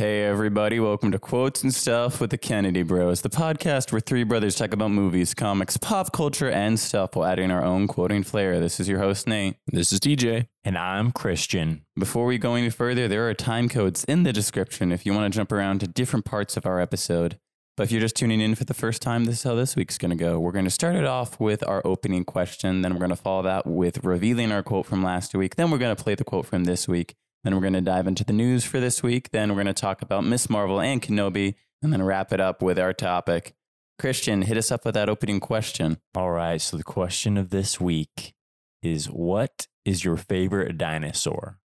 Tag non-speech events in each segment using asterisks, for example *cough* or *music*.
Hey, everybody, welcome to Quotes and Stuff with the Kennedy Bros, the podcast where three brothers talk about movies, comics, pop culture, and stuff while adding our own quoting flair. This is your host, Nate. This is TJ. And I'm Christian. Before we go any further, there are time codes in the description if you want to jump around to different parts of our episode. But if you're just tuning in for the first time, this is how this week's going to go. We're going to start it off with our opening question. Then we're going to follow that with revealing our quote from last week. Then we're going to play the quote from this week. Then we're going to dive into the news for this week. Then we're going to talk about Miss Marvel and Kenobi, and then wrap it up with our topic. Christian, hit us up with that opening question. All right. So the question of this week is what is your favorite dinosaur?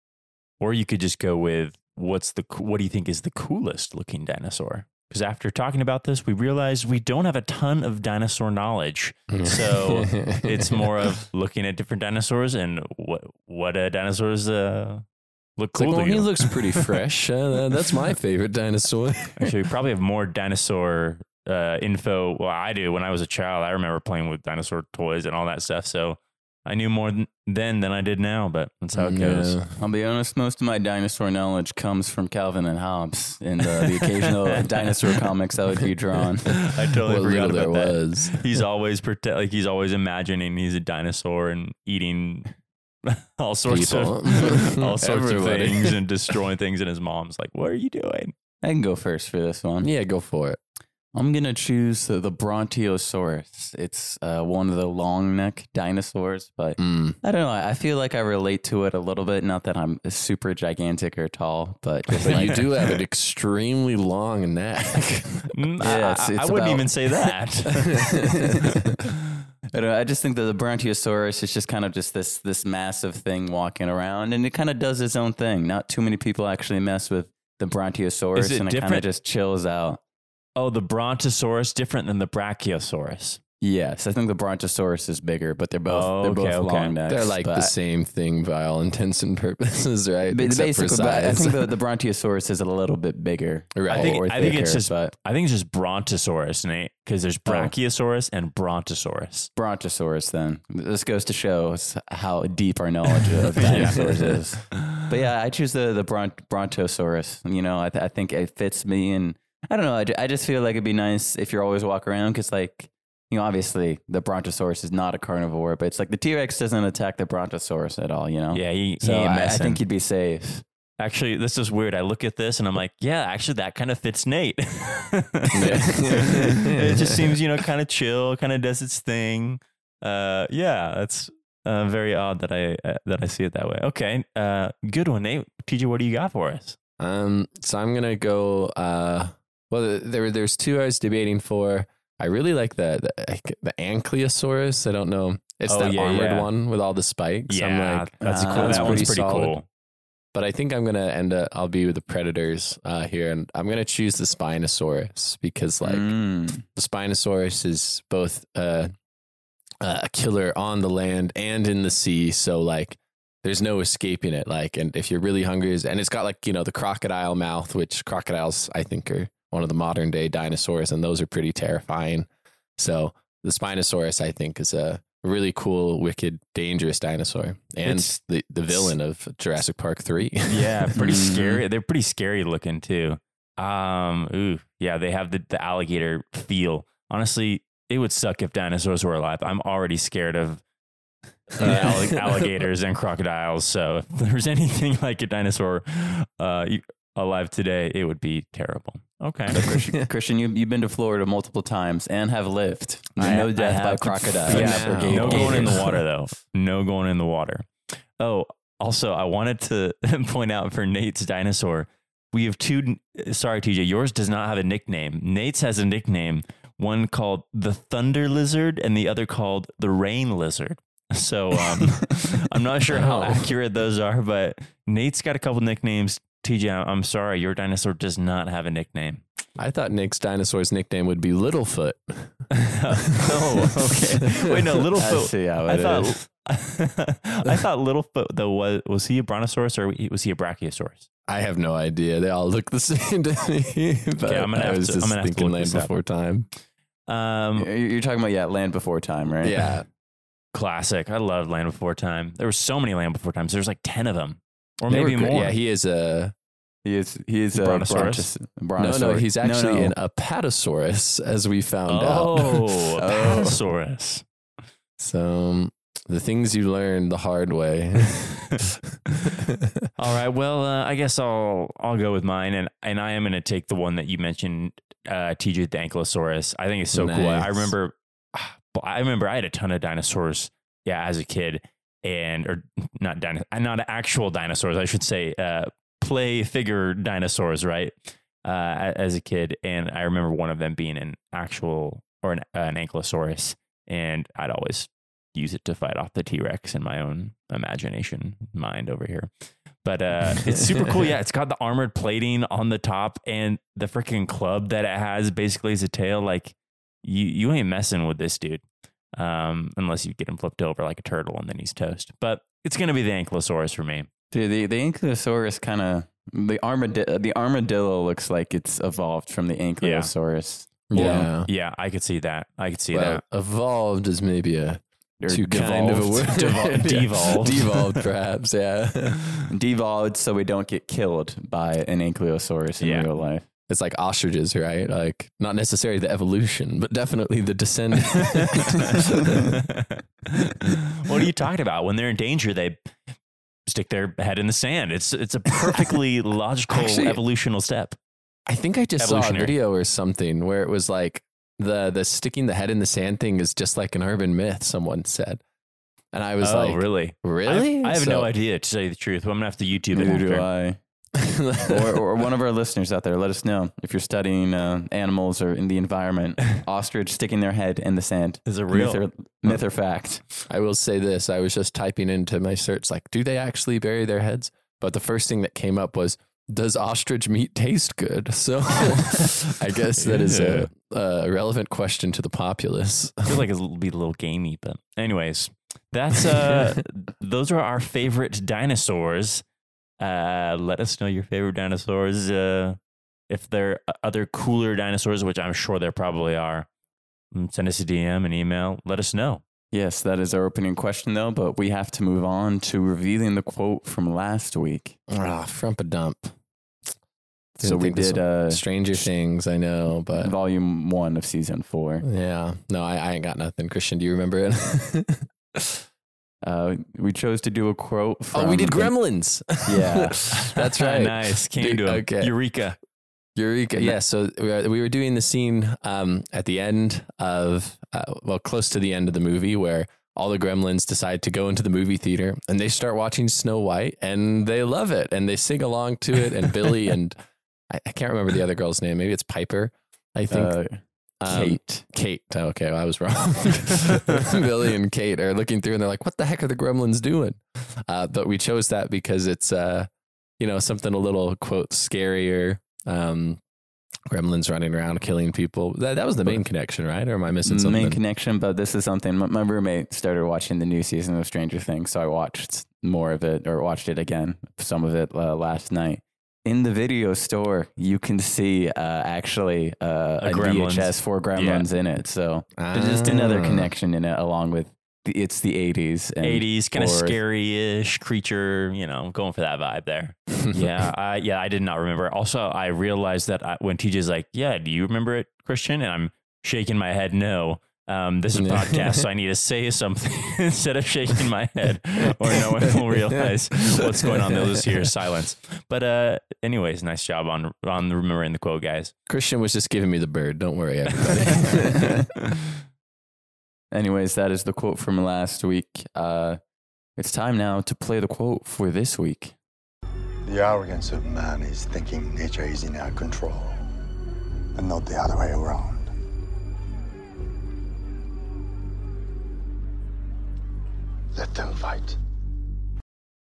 Or you could just go with what's the what do you think is the coolest looking dinosaur? Because after talking about this, we realized we don't have a ton of dinosaur knowledge. So *laughs* it's more of looking at different dinosaurs and what what uh, dinosaurs uh, look It's like, cool well, to he you. looks pretty *laughs* fresh. Uh, that's my favorite dinosaur. *laughs* Actually, we probably have more dinosaur uh, info. Well, I do. When I was a child, I remember playing with dinosaur toys and all that stuff. So I knew more th- then than I did now, but that's how it goes. I'll be honest, most of my dinosaur knowledge comes from Calvin and Hobbes and uh, the occasional *laughs* dinosaur comics that would be drawn. I totally What forgot little about there that. was. He's always pretend like he's always imagining he's a dinosaur and eating *laughs* all sorts People. of *laughs* all sorts Everybody. of *laughs* things and destroying things. And his mom's like, "What are you doing?" I can go first for this one. Yeah, go for it. I'm gonna choose the, the Brontosaurus. It's uh, one of the long neck dinosaurs, but Mm. I don't know. I feel like I relate to it a little bit. Not that I'm super gigantic or tall, but just But like, you do have an extremely long neck. Yeah, I- it's- I, it's I wouldn't about- even say that. I, don't know, I just think that the Brontosaurus is just kind of just this this massive thing walking around, and it kind of does its own thing. Not too many people actually mess with the Brontosaurus, and it kind of just chills out. oh, the Brontosaurus different than the Brachiosaurus. Yes, I think the Brontosaurus is bigger, but they're both Oh, they're okay, both okay. long necks. They're like the same thing by all intents and purposes, *laughs* right? Ba- Except for Basically, but I think the, *laughs* the Brontosaurus is a little bit bigger. Right. I think, or I think it's just but I think it's just Brontosaurus, Nate, because there's Oh. Brachiosaurus and Brontosaurus. Brontosaurus. Then this goes to show us how deep our knowledge of *laughs* dinosaurs is. But yeah, I choose the the Bront- Brontosaurus. You know, I, th- I think it fits me, and I don't know. I, ju- I just feel like it'd be nice if you're always walk around because, like, you know, obviously the Brontosaurus is not a carnivore, but it's like the T Rex doesn't attack the Brontosaurus at all. You know. Yeah, he, he So ain't I, I think you'd be safe. Actually, this is weird. I look at this and I'm like, yeah, actually, that kind of fits Nate. *laughs* it just seems, you know, *laughs* kind of chill, kind of does its thing. Uh, yeah, that's uh, very odd that I uh, that I see it that way. Okay, uh, good one, Nate. TJ, what do you got for us? Um, so I'm gonna go. Uh, well, there there's two I was debating for. I really like the the, the Ankylosaurus. I don't know. It's Oh, the yeah, armored yeah. one with all the spikes. I'm like, that's ah, cool. that's That one's pretty pretty solid. cool. but I think I'm gonna end up. I'll be with the Predators uh, here, and I'm gonna choose the Spinosaurus because like Mm. the Spinosaurus is both uh, a killer on the land and in the sea. So like, there's no escaping it. Like, and if you're really hungry, and it's got like you know the crocodile mouth, which crocodiles I think are one of the modern day dinosaurs, and those are pretty terrifying. So the Spinosaurus I think is a really cool, wicked, dangerous dinosaur, and It's- the the villain of Jurassic Park three. Yeah, pretty *laughs* scary. They're pretty scary looking too. Um, ooh, yeah, they have the, the alligator feel. Honestly, it would suck if dinosaurs were alive. I'm already scared of uh, *laughs* alli- alligators and crocodiles. So if there's anything like a dinosaur uh, alive today, it would be terrible. Okay. Christian, *laughs* Christian, you, you've been to Florida multiple times and have lived. I- no I death by have. crocodile. Yeah, Never no going in the *laughs* water though. No going in the water. Oh, also, I wanted to *laughs* point out for Nate's dinosaur, we have two. Sorry, TJ, yours does not have a nickname. Nate's has a nickname. One called the Thunder Lizard, and the other called the Rain Lizard. So um, I'm not sure how Oh. accurate those are, but Nate's got a couple nicknames. TJ, I- I'm sorry, your dinosaur does not have a nickname. I thought Nick's dinosaur's nickname would be Littlefoot. *laughs* oh, okay. Wait, no, *laughs* I Littlefoot. see how I thought is. *laughs* I thought Littlefoot though was was he a brontosaurus or was he a brachiosaurus? I have no idea. They all look the same to me. But I'm gonna I have was to- just I'm gonna have thinking look Land this up. Before Time. Um, You're you're talking about yeah, Land Before Time, right? Yeah. classic. I love Land Before Time. There were so many Land Before Times. There's like ten of them, or They maybe more. Yeah, he is a He is. He is a Brontosaurus? bronchos- No, no, he's actually no, no. an apatosaurus, as we found Oh, out. *laughs* Oh. Apatosaurus. So um, the things you learn the hard way. *laughs* All right. Well, uh, I guess I'll I'll go with mine, and and I am going to take the one that you mentioned, uh, TJ the Ankylosaurus. I think it's so cool. I remember, *sighs* I remember I had a ton of dinosaurs. Yeah, as a kid, and or not dino, not actual dinosaurs. I should say, uh, play figure dinosaurs. Right. Uh, as a kid, and I remember one of them being an actual or an, an ankylosaurus, and I'd always use it to fight off the T Rex in my own imagination mind over here. But uh, it's super cool. *laughs* Yeah, it's got the armored plating on the top and the freaking club that it has basically as a tail. Like you, you ain't messing with this dude, um, unless you get him flipped over like a turtle and then he's toast. But it's gonna be the ankylosaurus for me. Dude, the the Ankylosaurus kind of the armadillo. The armadillo looks like it's evolved from the Ankylosaurus. yeah. Yeah, I could see that. I could see Well, evolved is maybe a Or too kind of a word. *laughs* Devol- *laughs* devolved. Devolved, perhaps. Yeah. Devolved, so we don't get killed by an Ankylosaurus in Yeah. real life. It's like ostriches, right? Like not necessarily the evolution, but definitely the descent. *laughs* what are you talking about? When they're in danger, they stick their head in the sand. It's it's a perfectly *laughs* logical Actually- evolutional step. I think I just saw a video or something where it was like the the sticking the head in the sand thing is just like an urban myth. Someone said, and I was oh, like, really? really? I, I have no idea to tell you the truth. But I'm gonna have to YouTube it. Neither do. I. or, or *laughs* one of our listeners out there, let us know if you're studying uh, animals or in the environment. *laughs* Ostrich sticking their head in the sand. Is it real? Myth or, myth or fact? I will say this: I was just typing into my search, like, do they actually bury their heads? But the first thing that came up was, does ostrich meat taste good? *laughs* So I guess that is a, a relevant question to the populace. I feel like it'll be a little gamey, but anyways, that's uh, those are our favorite dinosaurs. Uh, let us know your favorite dinosaurs. Uh, if there are other cooler dinosaurs, which I'm sure there probably are, mm, send us a DM, an email. Let us know. Yes, that is our opening question, though. But we have to move on to revealing the quote from last week. Ah, frump a dump. so Didn't we did uh, Stranger Things, I know, but volume one of season four. yeah, no, I, I ain't got nothing. Christian, do you remember it? *laughs* Uh, we chose to do a quote from. oh, we did Gremlins. *laughs* Yeah. *laughs* that's right. nice. Came Dude, to him. okay. Eureka. Eureka. Yeah. So we were, we were doing the scene um, at the end of, uh, well, close to the end of the movie where all the gremlins decide to go into the movie theater and they start watching Snow White and they love it and they sing along to it. And Billy *laughs* and I, I can't remember the other girl's name. Maybe it's Piper. I think Uh, Um, Kate. Kate. Okay, well, I was wrong. *laughs* Billy and Kate are looking through and they're like, what the heck are the gremlins doing? Uh, but we chose that because it's, uh, you know, something a little, quote, scarier. Um, gremlins running around killing people. That, that was the main connection, right? Or am I missing something? main connection, but this is something my, my roommate started watching the new season of Stranger Things, so I watched more of it or watched it again, some of it uh, last night. In the video store, you can see uh, actually uh, A a. VHS for Gremlins in it. So there's just another Ah. connection in it, along with the, it's the 80s. And 80s, kind of or- scary-ish creature. You know, going for that vibe there. *laughs* yeah, I, yeah, I did not remember. Also, I realized that I, when TJ's like, "Yeah, do you remember it, Christian?" and I'm shaking my head, no. Um, this is a podcast, so I need to say something *laughs* instead of shaking my head, or no one will *laughs* realize what's going on. They'll just hear *laughs* silence. But uh, anyways, nice job on on remembering the quote, guys. Christian was just giving me the bird. Don't worry, everybody. Anyways, that is the quote from last week. Uh, it's time now to play the quote for this week. The arrogance of man is thinking nature is in our control, and not the other way around. Let them fight.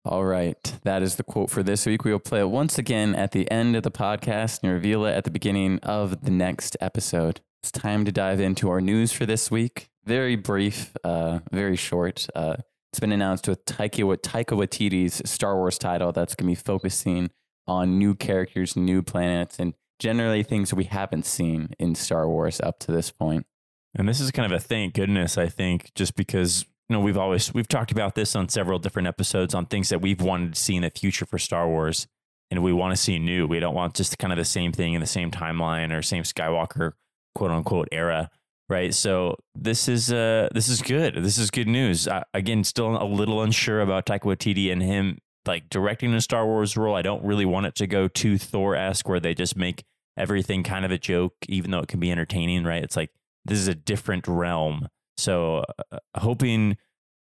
All right. That is the quote for this week. We will play it once again at the end of the podcast and reveal it at the beginning of the next episode. It's time to dive into our news for this week. Very brief, uh, very short. Uh, it's been announced with Taika, Taika Waititi's Star Wars title that's going to be focusing on new characters, new planets, and generally things we haven't seen in Star Wars up to this point. And this is kind of a thank goodness, I think, just because you know we've always we've talked about this on several different episodes on things that we've wanted to see in the future for Star Wars. and we want to see new. We don't want just kind of the same thing in the same timeline or same Skywalker quote unquote era, right? So this is uh this is good. This is good news. I, again, still a little unsure about Taika Waititi and him like directing a Star Wars role. I don't really want it to go too Thor esque where they just make everything kind of a joke, even though it can be entertaining, right? It's like this is a different realm. So uh, hoping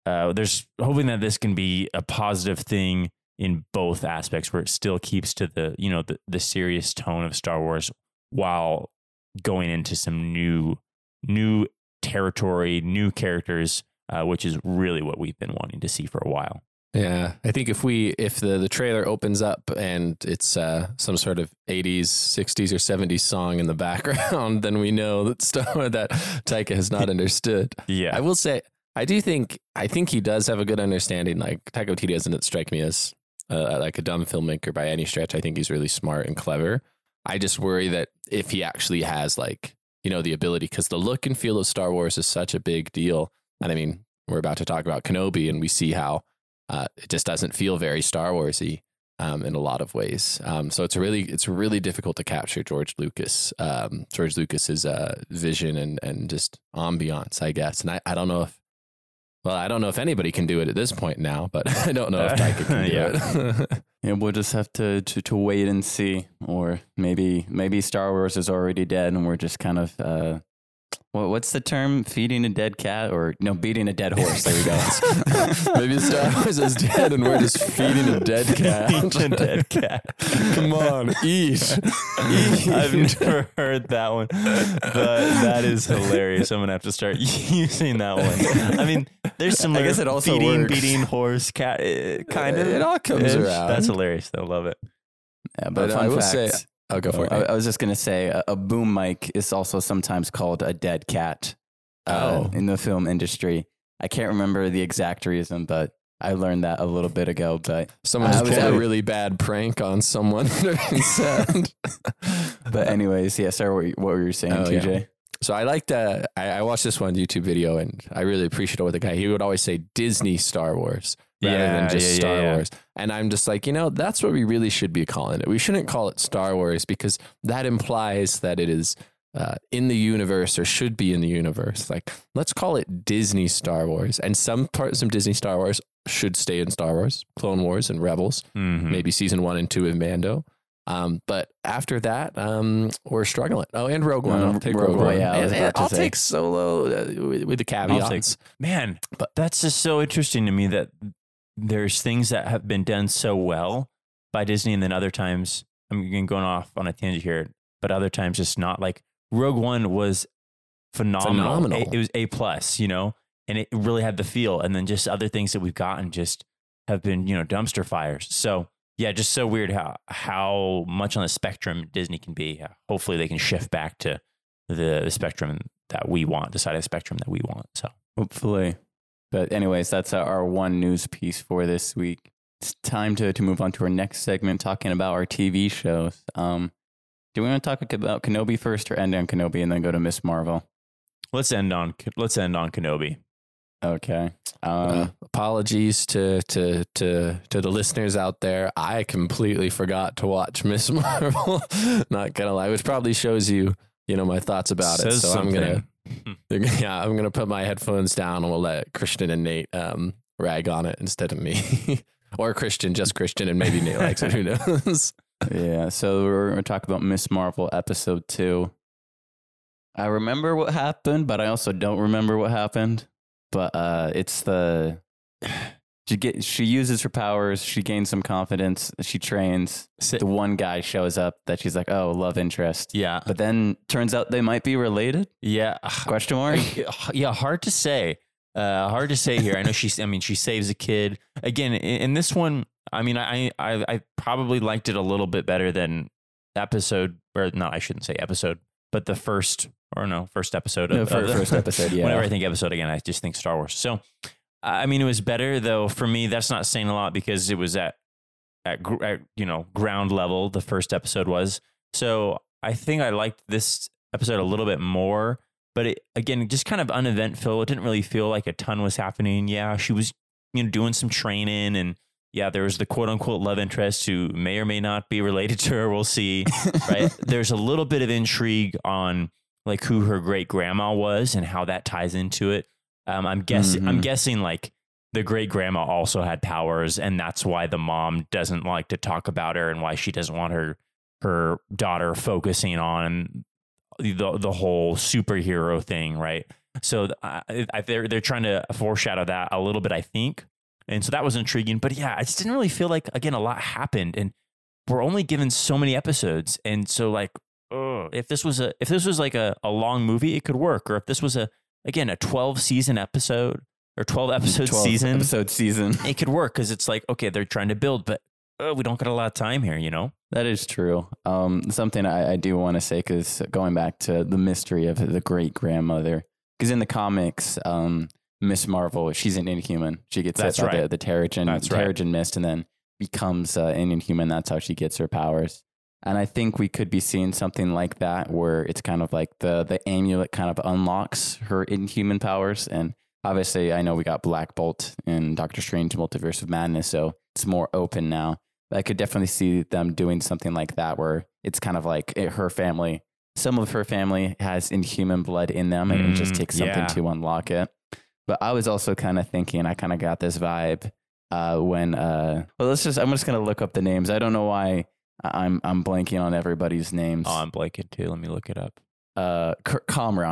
uh, there's hoping that this can be a positive thing in both aspects where it still keeps to the you know the, the serious tone of Star Wars while going into some new new territory, new characters, uh, which is really what we've been wanting to see for a while. Yeah, I think if we if the the trailer opens up and it's uh, some sort of 80s, 60s or 70s song in the *laughs* background, then we know that Star *laughs* that Taika has not understood. Yeah, I will say I do think I think he does have a good understanding. Like Taika Waititi doesn't strike me as uh, like a dumb filmmaker by any stretch. I think he's really smart and clever. I just worry that if he actually has like you know the ability, because the look and feel of Star Wars is such a big deal. And I mean, we're about to talk about Kenobi, and we see how uh, it just doesn't feel very Star Warsy um, in a lot of ways. Um, so it's really it's really difficult to capture George Lucas, um, George Lucas's uh, vision and and just ambiance, I guess. And I, I don't know if well, I don't know if anybody can do it at this point now, but *laughs* I don't know if Taika can do *laughs* Yeah. it. *laughs* Yeah, we'll just have to, to to wait and see, or maybe maybe Star Wars is already dead, and we're just kind of uh, what, what's the term? Feeding a dead cat, or no, beating a dead horse? There we go. *laughs* Maybe Star Wars is dead and we're just feeding a dead *laughs* cat. a dead cat. Come on, eat. *laughs* eat. I've never heard that one, but that is hilarious. I'm gonna have to start using that one. I mean, there's some. I guess it also feeding, works. beating horse cat, uh, kind of. It all comes ish. around. That's hilarious. though. love it. Yeah, but, But fun I will fact, say- I'll go for it. I, I was just gonna say a, a boom mic is also sometimes called a dead cat. uh, Oh. in the film industry. I can't remember the exact reason, but I learned that a little bit ago. But Someone just was- pulled a really bad prank on someone *laughs* *laughs* but anyways, yeah. Sorry, what, what were you saying, Oh, yeah. TJ? So I liked. Uh, I, I watched this one YouTube video, and I really appreciated what the guy. He would always say Disney Star Wars rather Yeah, than just yeah, Star yeah. Wars. And I'm just like, you know, that's what we really should be calling it. We shouldn't call it Star Wars because that implies that it is uh, in the universe or should be in the universe. Like, let's call it Disney Star Wars. And some parts of Disney Star Wars should stay in Star Wars, Clone Wars and Rebels Mhm. maybe season one and two of Mando. Um, but after that, um, we're struggling. Oh, and Rogue One. Um, I'll take Rogue Rogue, One, One. yeah, and, and I'll say. take Solo uh, with, with the caveats. Man, But- but that's just so interesting to me that there's things that have been done so well by Disney, and then other times I'm going off on a tangent here, but other times just not. Like Rogue One was phenomenal. Phenomenal. A- it was a plus, you know, and it really had the feel. And then just other things that we've gotten just have been, you know, dumpster fires. So yeah, just so weird how how much on the spectrum Disney can be. Hopefully, they can shift back to the, the spectrum that we want, the side of the spectrum that we want. So. Hopefully. But anyways, that's our one news piece for this week. It's time to, to move on to our next segment, talking about our TV shows. Um, do we want to talk about Kenobi first, or end on Kenobi and then go to Miss Marvel? Let's end on let's end on Kenobi. Okay. Um, Uh, apologies to, to to to the listeners out there. I completely forgot to watch Miss *laughs* Marvel. Not gonna lie, which probably shows you, you know, my thoughts about it. Says So I'm gonna something. *laughs* yeah, I'm gonna put my headphones down and we'll let Christian and Nate um, rag on it instead of me. *laughs* or Christian, just Christian, and maybe Nate likes it. Who knows? *laughs* Yeah, so we're to talk about Miss Marvel episode two. I remember what happened, but I also don't remember what happened. But uh, it's the she get she uses her powers. She gains some confidence. She trains. Sa- The one guy shows up that she's like, oh, love interest. yeah, But then turns out they might be related? yeah, *sighs* Question mark. *sighs* yeah. Hard to say. Uh, hard to say here. I know she's. I mean, she saves a kid again in, in this one. I mean, I, I I probably liked it a little bit better than episode or no, I shouldn't say episode, but the first or no first episode of, No, fir- of the- first episode, yeah. *laughs* Whenever I think episode again, I just think Star Wars. So, I mean, it was better though. For me, that's not saying a lot because it was at at, at you know ground level. The first episode was so. I think I liked this episode a little bit more, but it again just kind of uneventful. It didn't really feel like a ton was happening. Yeah, she was you know doing some training and yeah, there was the quote unquote love interest who may or may not be related *laughs* to her. We'll see. Right. *laughs* there's a little bit of intrigue on like who her great grandma was and how that ties into it. Um, I'm guessing. I'm Mhm. guessing like the great grandma also had powers, and that's why the mom doesn't like to talk about her, and why she doesn't want her her daughter focusing on the the whole superhero thing, right? So uh, I, they're they're trying to foreshadow that a little bit, I think, and so that was intriguing. But yeah, I just didn't really feel like again a lot happened, and we're only given so many episodes, and so like, ugh, if this was a if this was like a, a long movie, it could work, or if this was a again a twelve season episode or twelve episode 12 season, episode season. it could work because it's like okay, they're trying to build, but uh, we don't get a lot of time here, you know. That is true. Um, something I, I do want to say because going back to the mystery of the great grandmother, because in the comics, um, Miss Marvel, she's an Inhuman. She gets That's hit by the, right. the Terrigen, That's right. Terrigen mist, and then becomes uh, an Inhuman. That's how she gets her powers. And I think we could be seeing something like that, where it's kind of like the the amulet kind of unlocks her Inhuman powers. And obviously, I know we got Black Bolt in Doctor Strange: Multiverse of Madness, so it's more open now. I could definitely see them doing something like that where it's kind of like it, her family, some of her family has inhuman blood in them and it just Mm, takes something yeah. to unlock it. But I was also kind of thinking, I kind of got this vibe uh, when, uh, well, let's just, I'm just going to look up the names. I don't know why I'm, I'm blanking on everybody's names. Oh, I'm blanking too. Let me look it up. uh, K-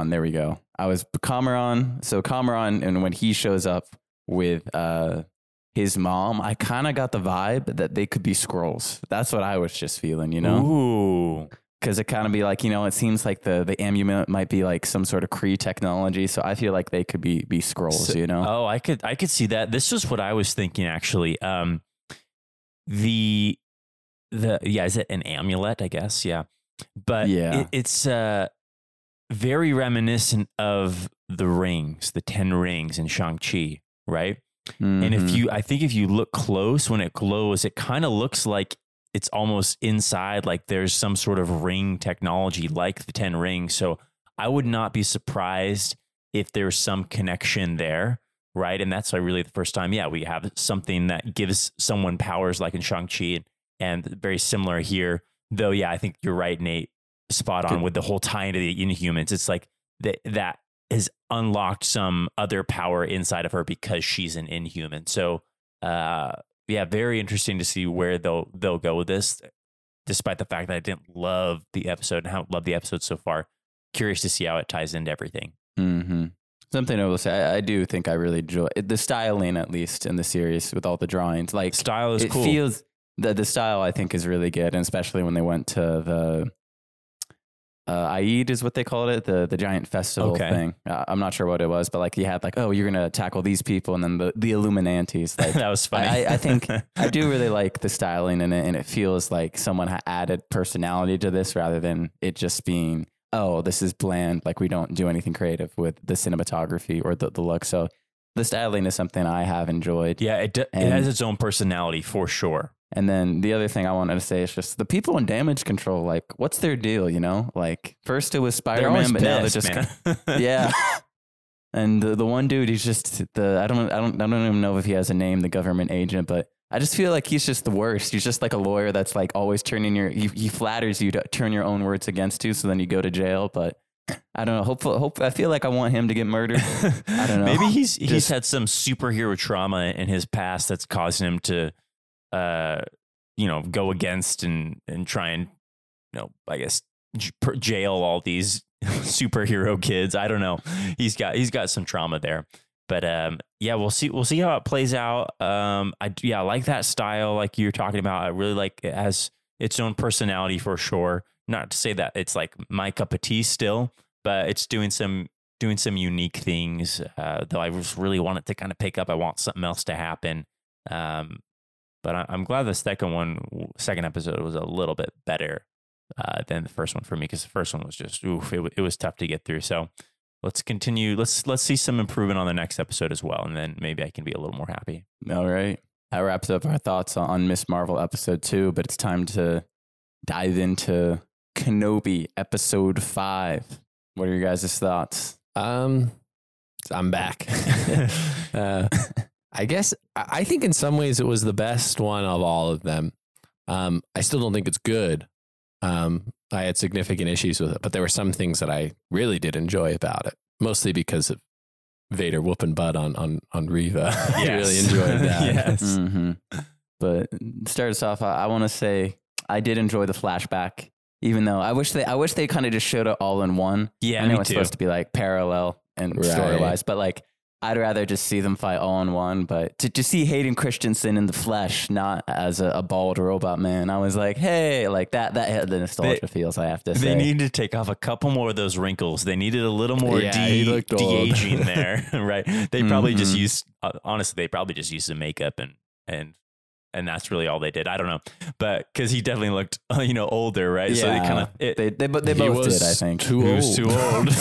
there we go. I was Kamran. So Kamran, and when he shows up with, uh, his mom, I kind of got the vibe that they could be Skrulls. That's what I was just feeling, you know? Ooh. because it kind of be like you know it seems like the the amulet might be like some sort of Kree technology, so I feel like they could be be Skrulls, So- you know. Oh, I could I could see that. This is what I was thinking actually. Um the the yeah, is it an amulet, I guess? Yeah. But Yeah. it, it's uh very reminiscent of the rings, the 10 rings in Shang-Chi, right? And if Mhm. you I think if you look close when it glows, it kind of looks like it's almost inside like there's some sort of ring technology like the 10 rings. So I would not be surprised if there's some connection there, right? And that's why really the first time, yeah, we have something that gives someone powers like in Shang-Chi and very similar here. Though, yeah, I think you're right, Nate. Spot on Good. with the whole tie into the Inhumans. It's like that that has unlocked some other power inside of her because she's an Inhuman. So, uh, yeah, very interesting to see where they'll they'll go with this. Despite the fact that I didn't love the episode and haven't loved the episode so far, curious to see how it ties into everything. Mhm. something I will say, I, I do think I really enjoy the styling at least in the series with all the drawings. Like Style is it cool. feels the the style I think is really good, and especially when they went to the. Uh, Eid is what they called it, the the giant festival Okay. thing. Uh, I'm not sure what it was, but like you had like, oh, you're gonna tackle these people, and then the the Illuminantes. *laughs* Like that was funny. I, I- think *laughs* I do really like the styling in it, and it feels like someone ha- added personality to this rather than it just being, oh, this is bland. Like we don't do anything creative with the cinematography or the, the look. So the styling is something I have enjoyed. yeah, it, d- it has its own personality for sure. And then the other thing I wanted to say is just the people in damage control. Like, what's their deal? You know, like first it was Spider Man, but now they're just *laughs* yeah. And the, the one dude, he's just the I don't I don't I don't even know if he has a name, the government agent, but I just feel like he's just the worst. He's just like a lawyer that's like always turning your he, he flatters you to turn your own words against you, so then you go to jail. But I don't know. Hopefully, hope I feel like I want him to get murdered. *laughs* I don't know. Maybe he's he's Just- had some superhero trauma in his past that's causing him to, uh, you know, go against and and try and, you know, I guess jail all these *laughs* superhero kids. I don't know. He's got he's got some trauma there. But um, yeah, we'll see. We'll see how it plays out. Um, I yeah, I like that style, like you're talking about. I really like it has its own personality for sure. Not to say that it's like my cup of tea still, but it's doing some doing some unique things. Uh, though I just really want it to kind of pick up. I want something else to happen. Um, but I, I'm glad the second one, second episode was a little bit better uh, than the first one for me because the first one was just oof, it, it was tough to get through. So let's continue. Let's let's see some improvement on the next episode as well, and then maybe I can be a little more happy. All right. That wraps up our thoughts on Miss Marvel episode two, but it's time to dive into Kenobi episode five. What are your guys' thoughts? Um, I'm back. *laughs* *laughs* uh, I guess I I think in some ways it was the best one of all of them. Um, I still don't think it's good. Um, I had significant issues with it, but there were some things that I really did enjoy about it, mostly because of Vader whooping butt on on on Reva. *laughs* I really enjoyed that. *laughs* yes. hmm But start us off. I, I want to say I did enjoy the flashback, even though I wish they I wish they kind of just showed it all in one. Yeah, I know me it's too. supposed to be like parallel and Right. story wise, but like I'd rather just see them fight all in one. But to, to see Hayden Christensen in the flesh, not as a, a bald robot man, I was like, hey, like that that had the nostalgia feels. I have to say. They say. need to take off a couple more of those wrinkles. They needed a little more Yeah, de- old. de-aging there, *laughs* right? They probably just Mhm. used, uh, honestly, they probably just used some makeup and and and that's really all they did. I don't know, but because he definitely looked, uh, *laughs* you know, older, right? Yeah. So they kind of they they, bo- they both did. I think. too he old. was too old.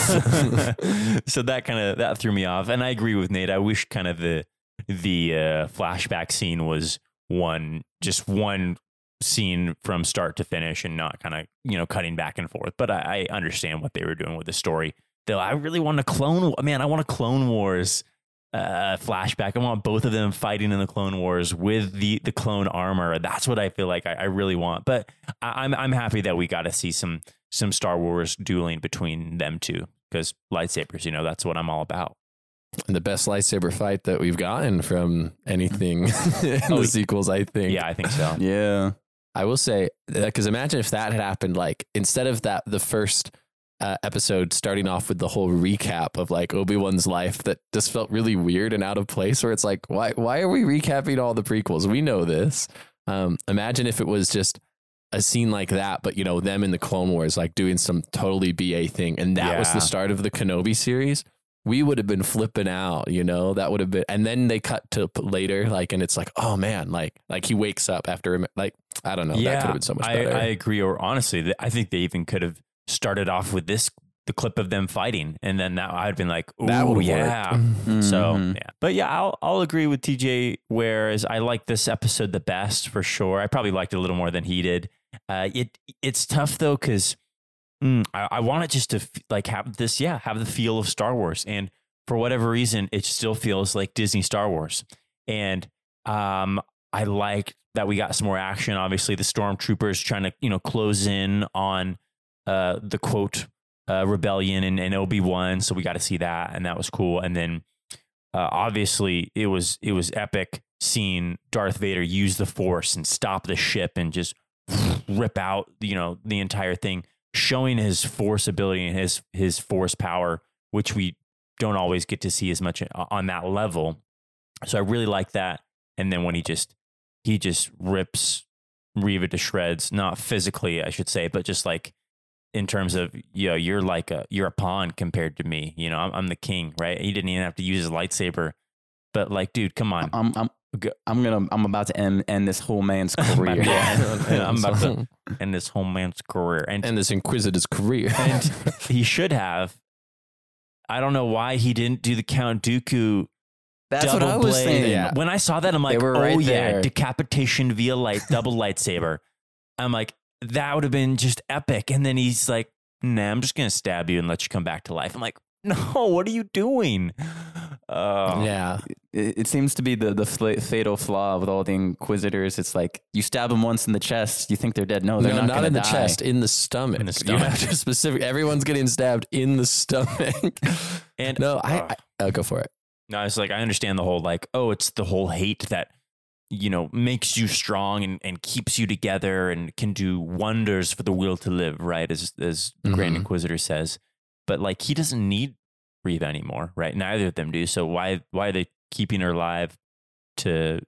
*laughs* *laughs* so that kind of that threw me off, and I agree with Nate. I wish kind of the the uh, flashback scene was one just one scene from start to finish, and not kind of you know cutting back and forth. But I, I understand what they were doing with the story. Though I really want a clone. Man, I want a Clone Wars uh, flashback. I want both of them fighting in the Clone Wars with the the clone armor. That's what I feel like I, I really want. But I, I'm I'm happy that we got to see some some Star Wars dueling between them two because lightsabers. You know, that's what I'm all about. And the best lightsaber fight that we've gotten from anything *laughs* in Oh, the sequels, I think. Yeah, I think so. Yeah. I will say, because imagine if that had happened, like instead of that, the first uh, episode starting off with the whole recap of like Obi Wan's life, that just felt really weird and out of place. Where it's like, why why are we recapping all the prequels? We know this. Um, imagine if it was just a scene like that, but you know them in the Clone Wars, like doing some totally BA thing, and that was the start of the Kenobi series. We would have been flipping out, you know. That would have been, and then they cut to later, like, and it's like, oh man, like, like he wakes up after, like, I don't know, that could have been so much I, better. I agree. Or honestly, I think they even could have started off with this the clip of them fighting, and then that I'd been like, that oh yeah. So Mhm. yeah, but yeah, I'll I'll agree with TJ. Whereas I like this episode the best for sure. I probably liked it a little more than he did. Uh, it it's tough though because I, I want it just to like have this yeah have the feel of Star Wars, and for whatever reason, it still feels like Disney Star Wars. And um, I like that we got some more action. Obviously, the stormtroopers trying to you know close in on uh, the quote uh, rebellion and, and Obi Wan, so we got to see that, and that was cool. And then uh, obviously it was it was epic seeing Darth Vader use the Force and stop the ship and just rip out you know the entire thing, showing his Force ability and his his Force power, which we don't always get to see as much on that level. So I really like that. And then when he just he just rips Reva to shreds, not physically, I should say, but just like in terms of you know, you're like a you're a pawn compared to me. You know, I'm, I'm the king, right? He didn't even have to use his lightsaber, but like, dude, come on. I'm I'm I'm gonna I'm about to end end this whole man's career. *laughs* Yeah. I'm about to *laughs* end this whole man's career, and and this Inquisitor's career. *laughs* and he should have. I don't know why he didn't do the Count Dooku That's what I was blade. saying. Yeah. When I saw that, I'm like, were oh right yeah, there. decapitation via light, double lightsaber. I'm like, that would have been just epic. And then he's like, nah, I'm just gonna stab you and let you come back to life. I'm like, *laughs* no, what are you doing? Uh, yeah, It, it seems to be the the fla- fatal flaw with all the Inquisitors. It's like you stab them once in the chest, you think they're dead. No, they're no, not, not gonna in the die. chest, in the stomach. In the You have stomach. to specific. Everyone's getting stabbed in the stomach. *laughs* And no, I, uh, I I'll go for it. No, it's like I understand the whole like, oh, it's the whole hate that you know makes you strong and, and keeps you together and can do wonders for the will to live, right? As as the Grand Mhm. Inquisitor says. But like he doesn't need Reva anymore, right? Neither of them do. So why why are they keeping her alive to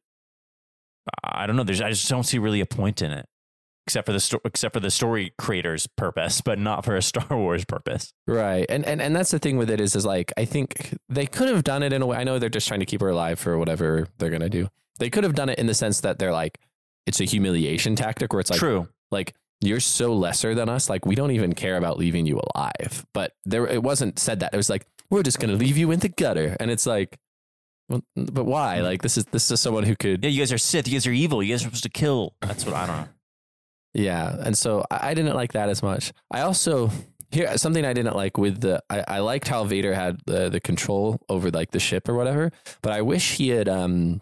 I don't know. There's I just don't see really a point in it. Except for the sto- except for the story creator's purpose, but not for a *laughs* Star Wars purpose. Right. And, and and that's the thing with it is is like I think they could have done it in a way. I know they're just trying to keep her alive for whatever they're gonna do. They could have done it in the sense that they're like it's a humiliation tactic where it's like True. like you're so lesser than us, like we don't even care about leaving you alive. But there it wasn't said that. It was like, we're just gonna leave you in the gutter. And it's like well, but why? Like this is this is someone who could Yeah, you guys are Sith. You guys are evil. You guys are supposed to kill. That's what I don't know. Yeah, and so I I didn't like that as much. I also Here, something I didn't like with the, I, I liked how Vader had the, the control over like the ship or whatever, but I wish he had, um,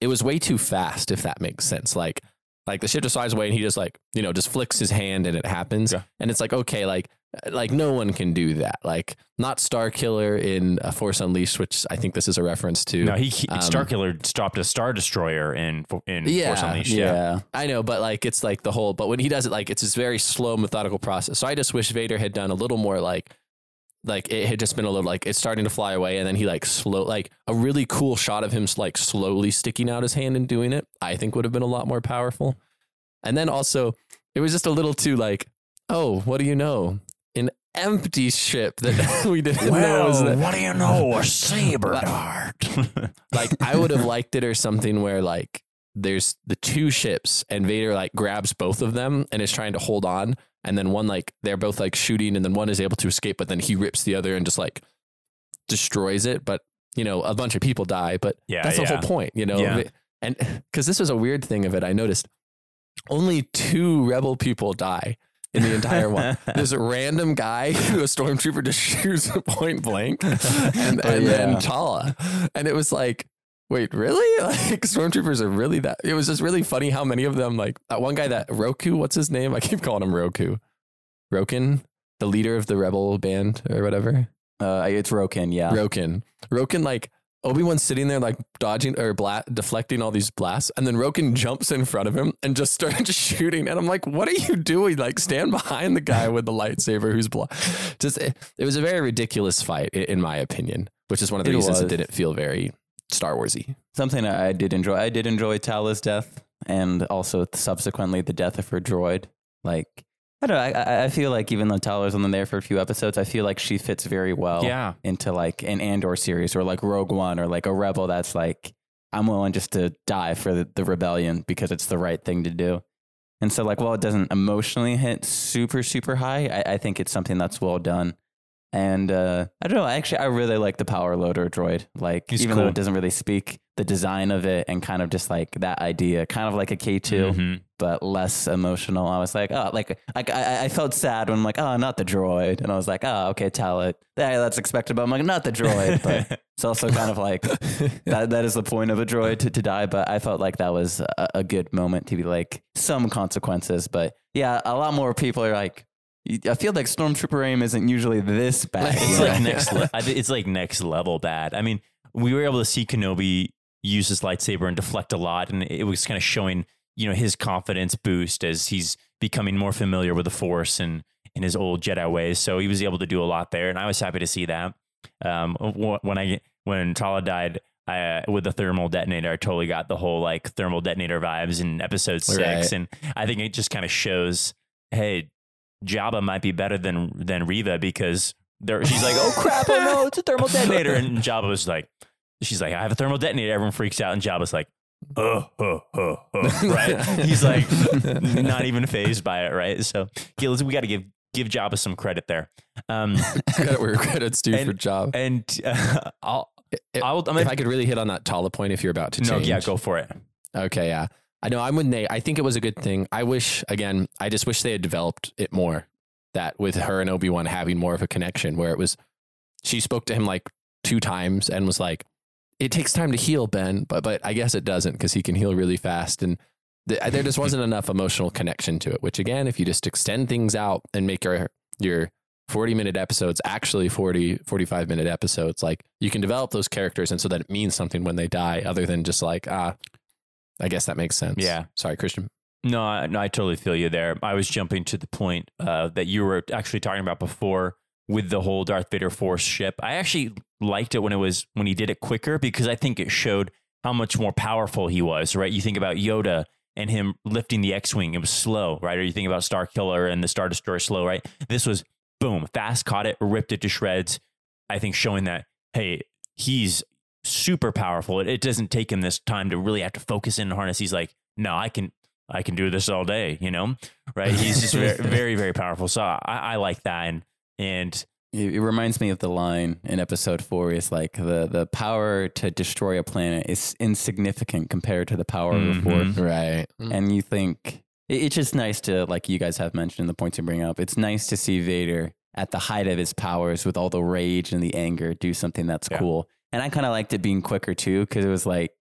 it was way too fast, if that makes sense. Like, like the ship just flies away and he just like, you know, just flicks his hand and it happens. Yeah. And it's like, okay, like, like no one can do that. Like not Starkiller in uh, Force Unleashed, which I think this is a reference to. No, he, he Um, Starkiller stopped a Star Destroyer in in Force Yeah, Unleashed. yeah. I know, but like it's like the whole. But when he does it, like it's this very slow, methodical process. So I just wish Vader had done a little more like, like it had just been a little like it's starting to fly away, and then he like slow, like a really cool shot of him like slowly sticking out his hand and doing it. I think would have been a lot more powerful. And then also, it was just a little too like, oh, what do you know? An empty ship that *laughs* we didn't know was there. what do you know? A *laughs* saber dart. like I would have liked it or something where like there's the two ships and Vader like grabs both of them and is trying to hold on and then one like they're both like shooting and then one is able to escape but then he rips the other and just like destroys it but you know a bunch of people die but Yeah, that's the whole point you know Yeah. and *laughs* cuz this was a weird thing of it I noticed only two rebel people die in the entire one. *laughs* There's a random guy *laughs* who a stormtrooper just shoots point blank, and, Oh, and then yeah. Tala, and it was like, wait, really? *laughs* Like stormtroopers are really that? It was just really funny how many of them, like that one guy that Roku, what's his name? I keep calling him Roku, Roken, the leader of the rebel band or whatever. Uh, it's Roken, yeah. Roken, Roken, like. Obi-Wan's sitting there like dodging or bla- deflecting all these blasts and then Roken jumps in front of him and just *laughs* starts shooting and I'm like what are you doing like stand behind the guy with the lightsaber who's blo-. just it, it was a very ridiculous fight in my opinion which is one of the It reasons it didn't feel very Star Warsy Something I did enjoy. I did enjoy Tala's death, and also subsequently the death of her droid. Like I don't know. I- I, I feel like even though Tala's only there for a few episodes, I feel like she fits very well yeah. into like an Andor series or like Rogue One or like a rebel that's like I'm willing just to die for the, the rebellion because it's the right thing to do. And so like while it doesn't emotionally hit super super high, I, I think it's something that's well done. And uh, I don't know. Actually, I really like the power loader droid. Like He's even though it doesn't really speak, the design of it and kind of just like that idea, kind of like a K 2 Mhm. but less emotional. I was like, oh, like, like I, I felt sad when I'm like, oh, not the droid, and I was like, oh, okay, tell it. Yeah, that's expected, but I'm like, not the droid. But *laughs* it's also kind of like that. That is the point of a droid to, to die. But I felt like that was a, a good moment to be like some consequences. But yeah, a lot more people are like, I feel like Stormtrooper aim isn't usually this bad. It's you like next. Le- *laughs* it's like next level bad. I mean, we were able to see Kenobi use his lightsaber and deflect a lot, and it was kind of showing you know his confidence boost as he's becoming more familiar with the Force and in his old Jedi ways. So he was able to do a lot there, and I was happy to see that. Um, when I when Tala died. I, uh, with the thermal detonator, I totally got the whole like thermal detonator vibes in episode six, Right. and I think it just kind of shows, hey, Jabba might be better than than Reva because there, she's like, oh crap, oh no, it's a thermal detonator, and Jabba was like, she's like, I have a thermal detonator. Everyone freaks out, and Jabba's like, oh, oh, oh, oh, right? *laughs* He's like, not even fazed by it, right? So, yeah, we got to give give Jabba some credit there. Um, *laughs* credit where credit's due And- for job and uh, I'll, if, I'll, I'm if I could really hit on that Tala point if you're about to no, change yeah, go for it. Okay, yeah. I know I'm with Nate. I think it was a good thing. I wish again, I just wish they had developed it more. That with her and Obi-Wan having more of a connection where it was she spoke to him like two times and was like, It takes time to heal, Ben, but but I guess it doesn't because he can heal really fast. And th- there just *laughs* wasn't enough emotional connection to it, which again, if you just extend things out and make your your 40 minute episodes actually 40 45 minute episodes like you can develop those characters and so that it means something when they die other than just like ah i guess that makes sense Yeah. sorry christian No, I, no, I totally feel you there. I was jumping to the point uh, that you were actually talking about before with the whole Darth Vader Force ship. I actually liked it when it was when he did it quicker because I think it showed how much more powerful he was. Right? You think about Yoda and him lifting the X-wing; it was slow, right? Or you think about Starkiller and the Star Destroyer, slow, right? This was boom, fast, caught it, ripped it to shreds. I think showing that hey, he's super powerful. It, it doesn't take him this time to really have to focus in and harness. He's like, no, I can I can do this all day, you know, right? He's just very, *laughs* very, very powerful. So I, I like that. And, and It, it reminds me of the line in episode four. Is like the the power to destroy a planet is insignificant compared to the power of the Mhm. force. right And you think It- It's just nice to, like you guys have mentioned, the points you bring up. It's nice to see Vader at the height of his powers with all the rage and the anger do something that's Yeah. cool. And I kind of liked it being quicker too, because it was like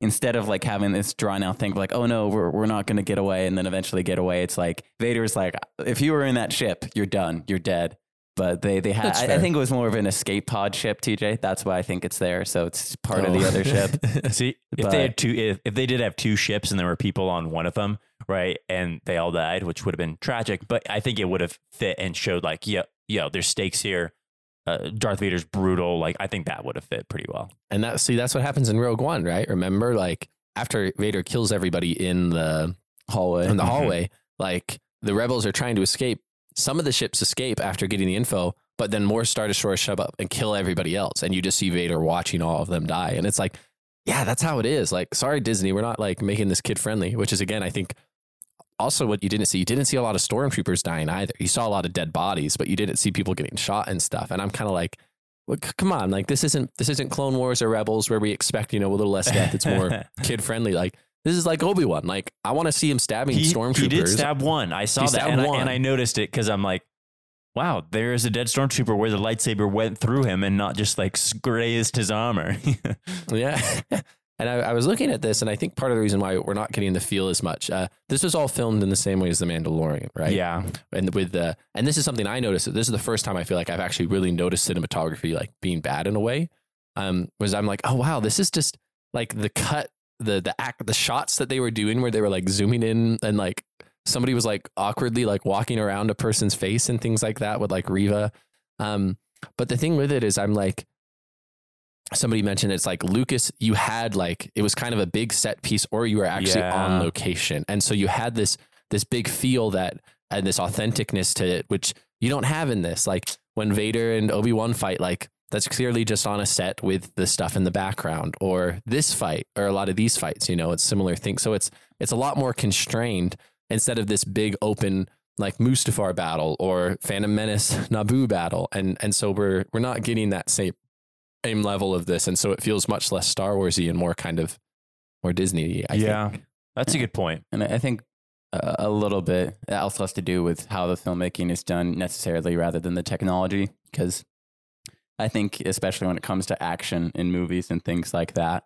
instead of like having this drawn out thing, like, oh no, we're, we're not going to get away and then eventually get away. It's like Vader's like, if you were in that ship, you're done, you're dead. But they, they had, I, I think it was more of an escape pod ship, TJ. That's why I think it's there. So it's part of Oh. the other ship. *laughs* See, if they had two, if, if they did have two ships and there were people on one of them, right, and they all died, which would have been tragic, but I think it would have fit and showed like, yeah, yo, there's stakes here. Uh, Darth Vader's brutal. Like, I think that would have fit pretty well. And that see, that's what happens in Rogue One, right? Remember, like after Vader kills everybody in the Hallway. in the Mhm. hallway, like the rebels are trying to escape. Some of the ships escape after getting the info, but then more Star Destroyers show up and kill everybody else, and you just see Vader watching all of them die. And it's like, yeah, that's how it is. Like, sorry, Disney, we're not like making this kid friendly. Which is again, I think, also what you didn't see. You didn't see a lot of stormtroopers dying either. You saw a lot of dead bodies, but you didn't see people getting shot and stuff. And I'm kind of like. Well, c- come on, like this isn't this isn't Clone Wars or Rebels where we expect you know a little less death. It's more *laughs* kid friendly. Like this is like Obi Wan. Like I want to see him stabbing he, stormtroopers. he did stab one. I saw He that, and I, one. and I noticed it because I'm like, wow, there is a dead stormtrooper where the lightsaber went through him and not just like grazed his armor. *laughs* Yeah. *laughs* and I, I was looking at this, and I think part of the reason why we're not getting the feel as much. Uh, this was all filmed in the same way as The Mandalorian, right? Yeah, And with the and this is something I noticed. This is the first time I feel like I've actually really noticed cinematography like being bad in a way. Um, was I'm like, oh wow, this is just like the cut, the the act, the shots that they were doing where they were like zooming in and like somebody was like awkwardly like walking around a person's face and things like that with like Reva. Um, but the thing with it is, I'm like, somebody mentioned it's like Lucas, you had like it was kind of a big set piece, or you were actually Yeah. on location, and so you had this this big feel that and this authenticness to it, which you don't have in this. Like when Vader and Obi Wan fight, like that's clearly just on a set with the stuff in the background, or this fight, or a lot of these fights. You know, it's similar things. So it's it's a lot more constrained instead of this big open like Mustafar battle or Phantom Menace *laughs* Naboo battle, and and so we're we're not getting that same same level of this, and so it feels much less Star Warsy and more kind of more Disney. I yeah, think. that's a good point. And I I think uh, a little bit it also has to do with how the filmmaking is done necessarily rather than the technology. Because I think, especially when it comes to action in movies and things like that,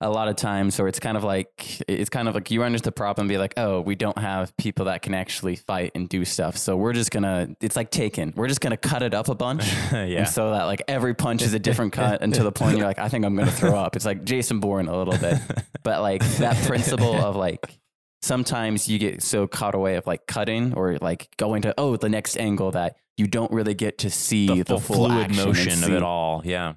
a lot of times, or it's kind of like it's kind of like you run into the problem and be like, oh, we don't have people that can actually fight and do stuff, so we're just gonna. It's like Taken. We're just gonna cut it up a bunch. *laughs* yeah, And so that like every punch is a different cut *laughs* and to the point you're like, I think I'm gonna throw up. It's like Jason Bourne a little bit. *laughs* But like that principle of like sometimes you get so caught away of like cutting or like going to oh the next angle that you don't really get to see the, the, full full fluid motion of it all. Yeah,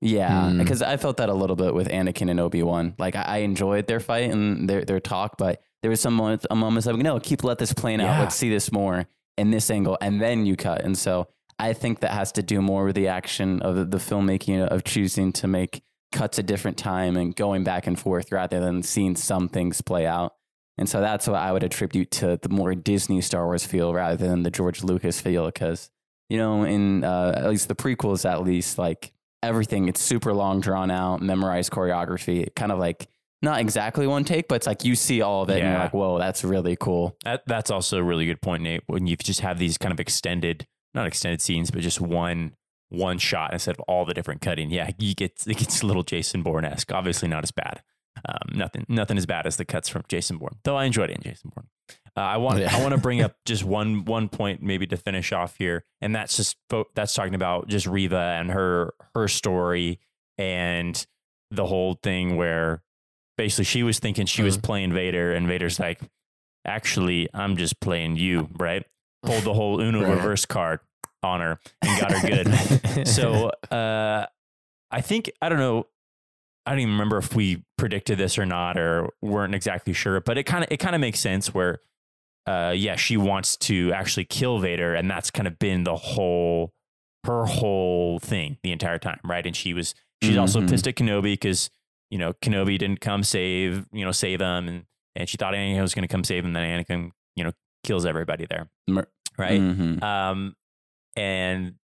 Yeah, Mm. because I felt that a little bit with Anakin and Obi Wan. Like I, I enjoyed their fight and their their talk, but there was some moments, a moments like no, keep let this plane out. Let's see this more in this angle, and then you cut. And so I think that has to do more with the action of the, the filmmaking of choosing to make cuts a different time and going back and forth rather than seeing some things play out. And so that's what I would attribute to the more Disney Star Wars feel rather than the George Lucas feel. Because, you know, in uh, at least the prequels, at least, like everything, it's super long, drawn out, memorized choreography, kind of like not exactly one take, but it's like you see all of it and you're Yeah. like, whoa, that's really cool. that that's also a really good point, Nate. When you just have these kind of extended, not extended scenes, but just one one shot instead of all the different cutting. Yeah, you get it gets a little Jason Bourne esque. Obviously, not as bad. Um, nothing nothing as bad as the cuts from Jason Bourne. Though I enjoyed it in Jason Bourne. Uh, I want Yeah. I want to bring up *laughs* just one one point maybe to finish off here, and that's just that's talking about just Reva and her her story and the whole thing where basically she was thinking she was Mhm. playing Vader, and Vader's like, actually, I'm just playing you, right? Pulled the whole Uno *laughs* Right. reverse card on her and got her good. *laughs* so uh, I think I don't know. I don't even remember if we predicted this or not, or weren't exactly sure. But it kind of it kind of makes sense where, uh, yeah, she wants to actually kill Vader, and that's kind of been the whole her whole thing the entire time, right? And she was she's also Mhm. pissed at Kenobi because you know Kenobi didn't come save you know save him, and and she thought Anakin was going to come save him. Then Anakin you know kills everybody there, right? Mhm. um and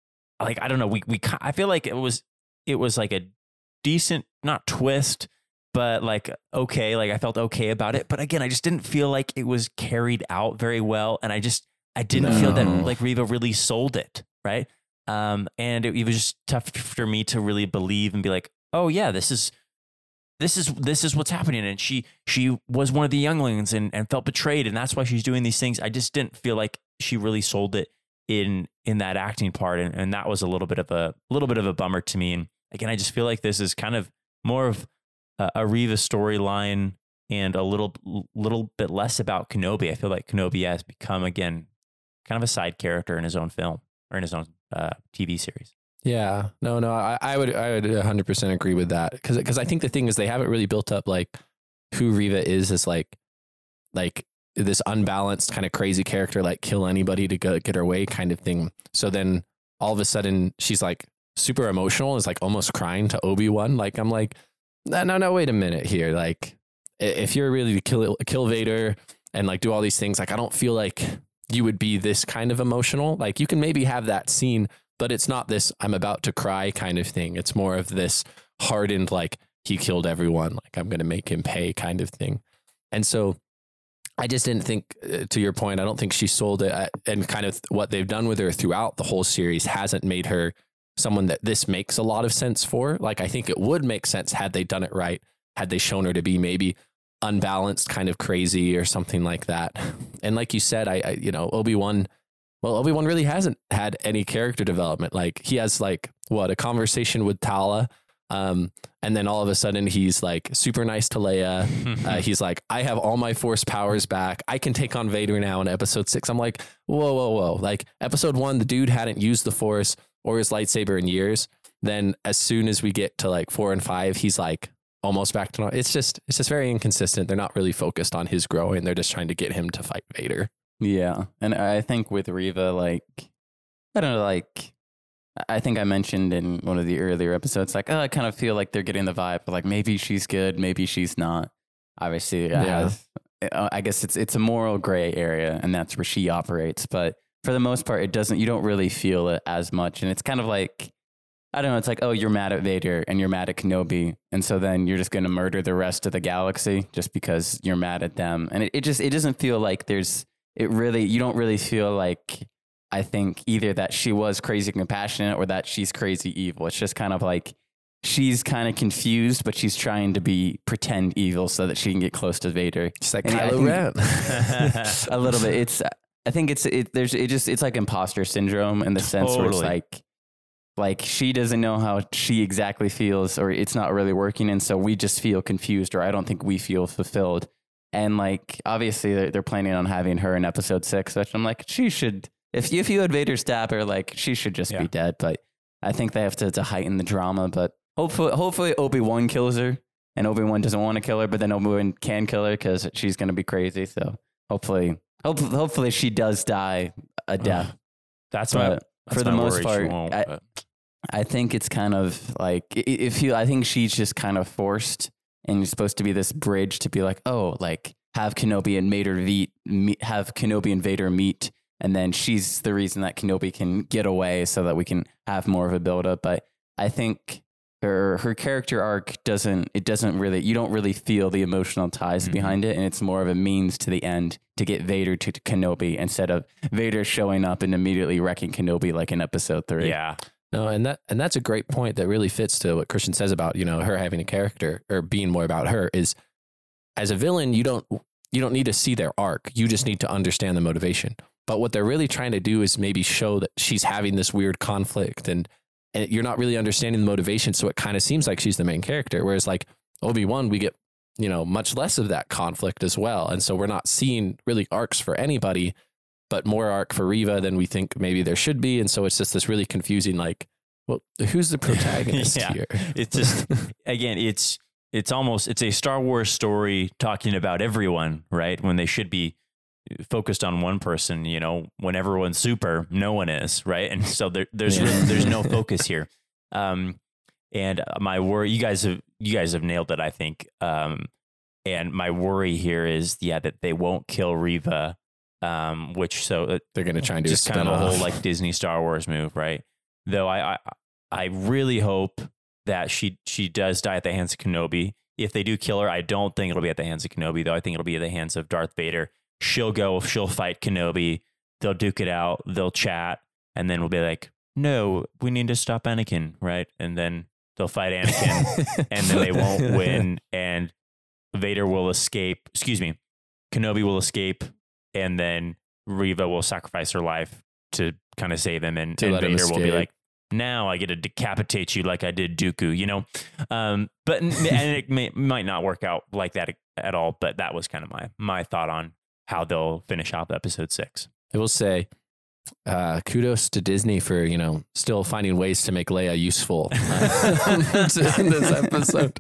like i don't know we we i feel like it was it was like a decent not twist but like okay, like I felt okay about it. But again, I just didn't feel like it was carried out very well, and I just I didn't feel that like Reva really sold it, right? Um, and it, it was just tough for me to really believe and be like, oh yeah, this is this is this is what's happening and she she was one of the younglings and, and felt betrayed and that's why she's doing these things i just didn't feel like she really sold it in in that acting part and, and that was a little bit of a little bit of a bummer to me and again i just feel like this is kind of more of a, a reva storyline and a little little bit less about kenobi i feel like kenobi has become again kind of a side character in his own film or in his own uh, tv series Yeah, no, no, I, I would, I would 100 percent agree with that because, because I think the thing is they haven't really built up like who Reva is as like, like this unbalanced kind of crazy character, like kill anybody to go, get her way kind of thing. So then all of a sudden she's like super emotional, is like almost crying to Obi Wan. Like I'm like, no, no, no, wait a minute here. Like if you're really to kill kill Vader and like do all these things, like I don't feel like you would be this kind of emotional. Like you can maybe have that scene but it's not this I'm about to cry kind of thing. It's more of this hardened, like he killed everyone, like I'm going to make him pay kind of thing. And so I just didn't think, uh, to your point, I don't think she sold it. uh, And kind of what they've done with her throughout the whole series hasn't made her someone that this makes a lot of sense for. Like, I think it would make sense had they done it right, had they shown her to be maybe unbalanced, kind of crazy or something like that. And like you said, I, I you know, Obi Wan well, Obi Wan really hasn't had any character development. Like he has like what a conversation with Tala, um, and then all of a sudden he's like super nice to Leia. *laughs* Uh, he's like, I have all my Force powers back. I can take on Vader now in Episode Six. I'm like, whoa, whoa, whoa! Like Episode One, the dude hadn't used the Force or his lightsaber in years. Then as soon as we get to like four and five, he's like almost back to normal. It's just it's just very inconsistent. They're not really focused on his growing. They're just trying to get him to fight Vader. Yeah. And I think with Reva, like, I don't know, like, I think I mentioned in one of the earlier episodes, like, oh, I kind of feel like they're getting the vibe, but like maybe she's good, maybe she's not. Obviously, Yeah. has- uh, I guess it's it's a moral gray area, and that's where she operates. But for the most part, it doesn't. You don't really feel it as much, and it's kind of like I don't know. It's like, oh, you're mad at Vader and you're mad at Kenobi, and so then you're just going to murder the rest of the galaxy just because you're mad at them, and it, it just it doesn't feel like there's it really you don't really feel like I think either that she was crazy compassionate or that she's crazy evil. It's just kind of like she's kind of confused, but she's trying to be pretend evil so that she can get close to Vader. It's like And Kylo Ren. *laughs* a little bit. It's I think it's it there's it just it's like imposter syndrome in the sense where it's like like she doesn't know how she exactly feels or it's not really working and so we just feel confused or I don't think we feel fulfilled. And like obviously they're, they're planning on having her in episode 6 which I'm like she should if if you had Vader stab her like she should just Yeah. be dead but I think they have to, to heighten the drama but hopefully hopefully Obi-Wan kills her and Obi-Wan doesn't want to kill her but then Obi-Wan can kill her cuz she's going to be crazy so hopefully hopefully hopefully she does die a death. That's my, But that's for the my most worry. She part, won't, I- but- I think it's kind of like i- if you I think she's just kind of forced and you're supposed to be this bridge to be like oh like have Kenobi and Vader meet, meet have Kenobi and Vader meet. And then she's the reason that Kenobi can get away so that we can have more of a build up but I think her her character arc doesn't it doesn't really you don't really feel the emotional ties Mhm. behind it and it's more of a means to the end to get Vader to Kenobi instead of Vader showing up and immediately wrecking Kenobi like in episode 3 yeah. No, and that and that's a great point that really fits to what Christian says about you know her having a character or being more about her is as a villain you don't you don't need to see their arc you just need to understand the motivation. But what they're really trying to do is maybe show that she's having this weird conflict and and you're not really understanding the motivation, so it kind of seems like she's the main character. Whereas like Obi Wan, we get you know much less of that conflict as well, and so we're not seeing really arcs for anybody but more arc for Reva than we think maybe there should be. And so it's just this really confusing, like, well, who's the *laughs* protagonist Yeah. here? It's just again, it's it's almost it's a Star Wars story talking about everyone, right? When they should be focused on one person. You know, when everyone's super, no one is, right? And so there, there's Yeah. really- there's no *laughs* focus here. Um, and my worry, you guys have you guys have nailed it, I think. Um, and my worry here is, yeah, that they won't kill Reva. Um, which so it, They're going to try and do just kind of a whole like Disney Star Wars move, right? Though I, I I really hope that she she does die at the hands of Kenobi. if they do kill her, I don't think it'll be at the hands of Kenobi, though. I think it'll be at the hands of Darth Vader. She'll go, she'll fight Kenobi. They'll duke it out. They'll chat, and then we'll be like, "No, we need to stop Anakin," right? And then they'll fight Anakin, *laughs* and then they won't *laughs* win, and Vader will escape. Excuse me, Kenobi will escape, and then Reva will sacrifice her life to kind of save him, and, and Vader will be like, "Now I get to decapitate you like I did Dooku," you know. Um, but and it *laughs* may, might not work out like that at all. But that was kind of my my thought on how they'll finish off episode six. I will say, uh, kudos to Disney for you know still finding ways to make Leia useful *laughs* uh, *laughs* in this episode.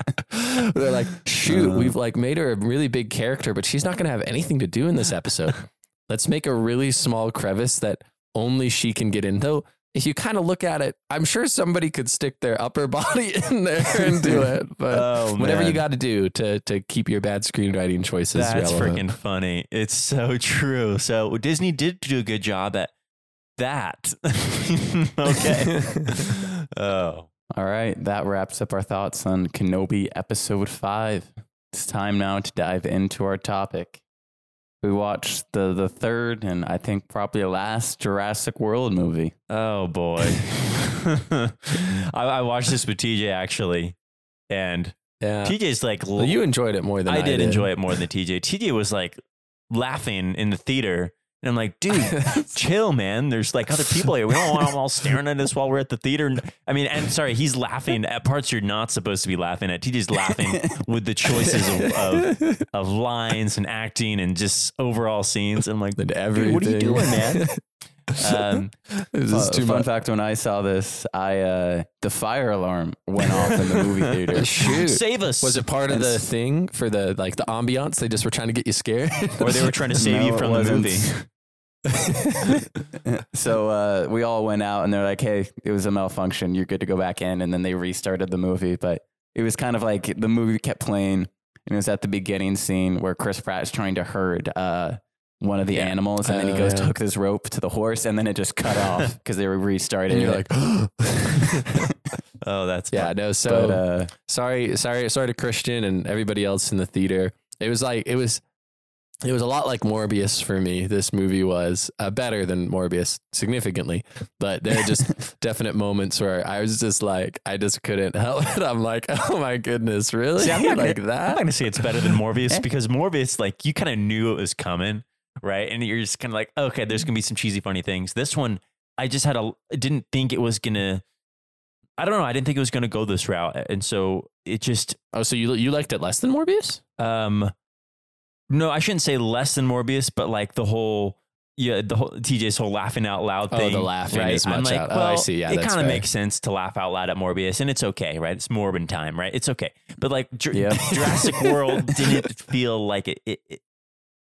They're like, shoot, Uh. we've like made her a really big character, but she's not going to have anything to do in this episode. *laughs* Let's make a really small crevice that only she can get in. Though, if you kind of look at it, I'm sure somebody could stick their upper *laughs* body in there and do it. But Oh, whatever you got to do to to keep your bad screenwriting choices That's relevant. freaking funny. It's so true. So Disney did do a good job at that. *laughs* okay. *laughs* oh. All right, that wraps up our thoughts on Kenobi episode five. It's time now to dive into our topic. We watched the the third and I think probably last Jurassic World movie. Oh boy. *laughs* I, I watched this with TJ actually. And yeah. TJ's like Well, you enjoyed it more than I, did. I did enjoy it more than TJ. TJ was like laughing in the theater. And I'm like, dude, *laughs* chill, man. There's like other *laughs* people here. We don't want them all staring at us while we're at the theater. I mean, and sorry, he's laughing at parts you're not supposed to be laughing at. TJ's laughing *laughs* with the choices of, of, of lines and acting and just overall scenes. I'm like, dude, everything. what are you doing, man? Um, this is too fun much. fact: When I saw this, I uh, the fire alarm went off in the movie theater. Shoot. save us. Was it part of the thing for the like the ambiance? They just were trying to get you scared, or they were trying to save No, you from the movie? *laughs* so uh, we all went out and they're like, "Hey, it was a malfunction. You're good to go back in." And then they restarted the movie, but it was kind of like the movie kept playing, and it was at the beginning scene where Chris Pratt is trying to herd uh, one of the Yeah. animals, and then he goes to hook this rope to the horse, and then it just cut off *laughs* because they were restarting. and you're like, *gasps* Oh, that's yeah, fun. no. So but uh, sorry, sorry, sorry to Christian and everybody else in the theater. It was like it was. It was a lot like Morbius for me. This movie was uh, better than Morbius significantly, but there are just *laughs* definite moments where I was just like, I just couldn't *laughs* help it. I'm like, oh my goodness, really? See, I'm not *laughs* like gonna, that? I'm not gonna say it's better than Morbius Eh. because Morbius, like, you kind of knew it was coming, right? And you're just kind of like, okay, there's gonna be some cheesy, funny things. This one, I just had a, I didn't think it was gonna. I don't know. I didn't think it was gonna go this route, and so it just, oh, so you you liked it less than Morbius? um, no, I shouldn't say less than Morbius, but like the whole. Yeah, the whole TJ's whole laughing out loud thing. Oh, the laughing right? as I'm much like, out- oh, well, I see. Yeah, it kind of makes sense to laugh out loud at Morbius, and it's okay, right? It's Morbin time, right? It's okay. But like Jur- Yeah. *laughs* Jurassic World didn't feel like it. It, it,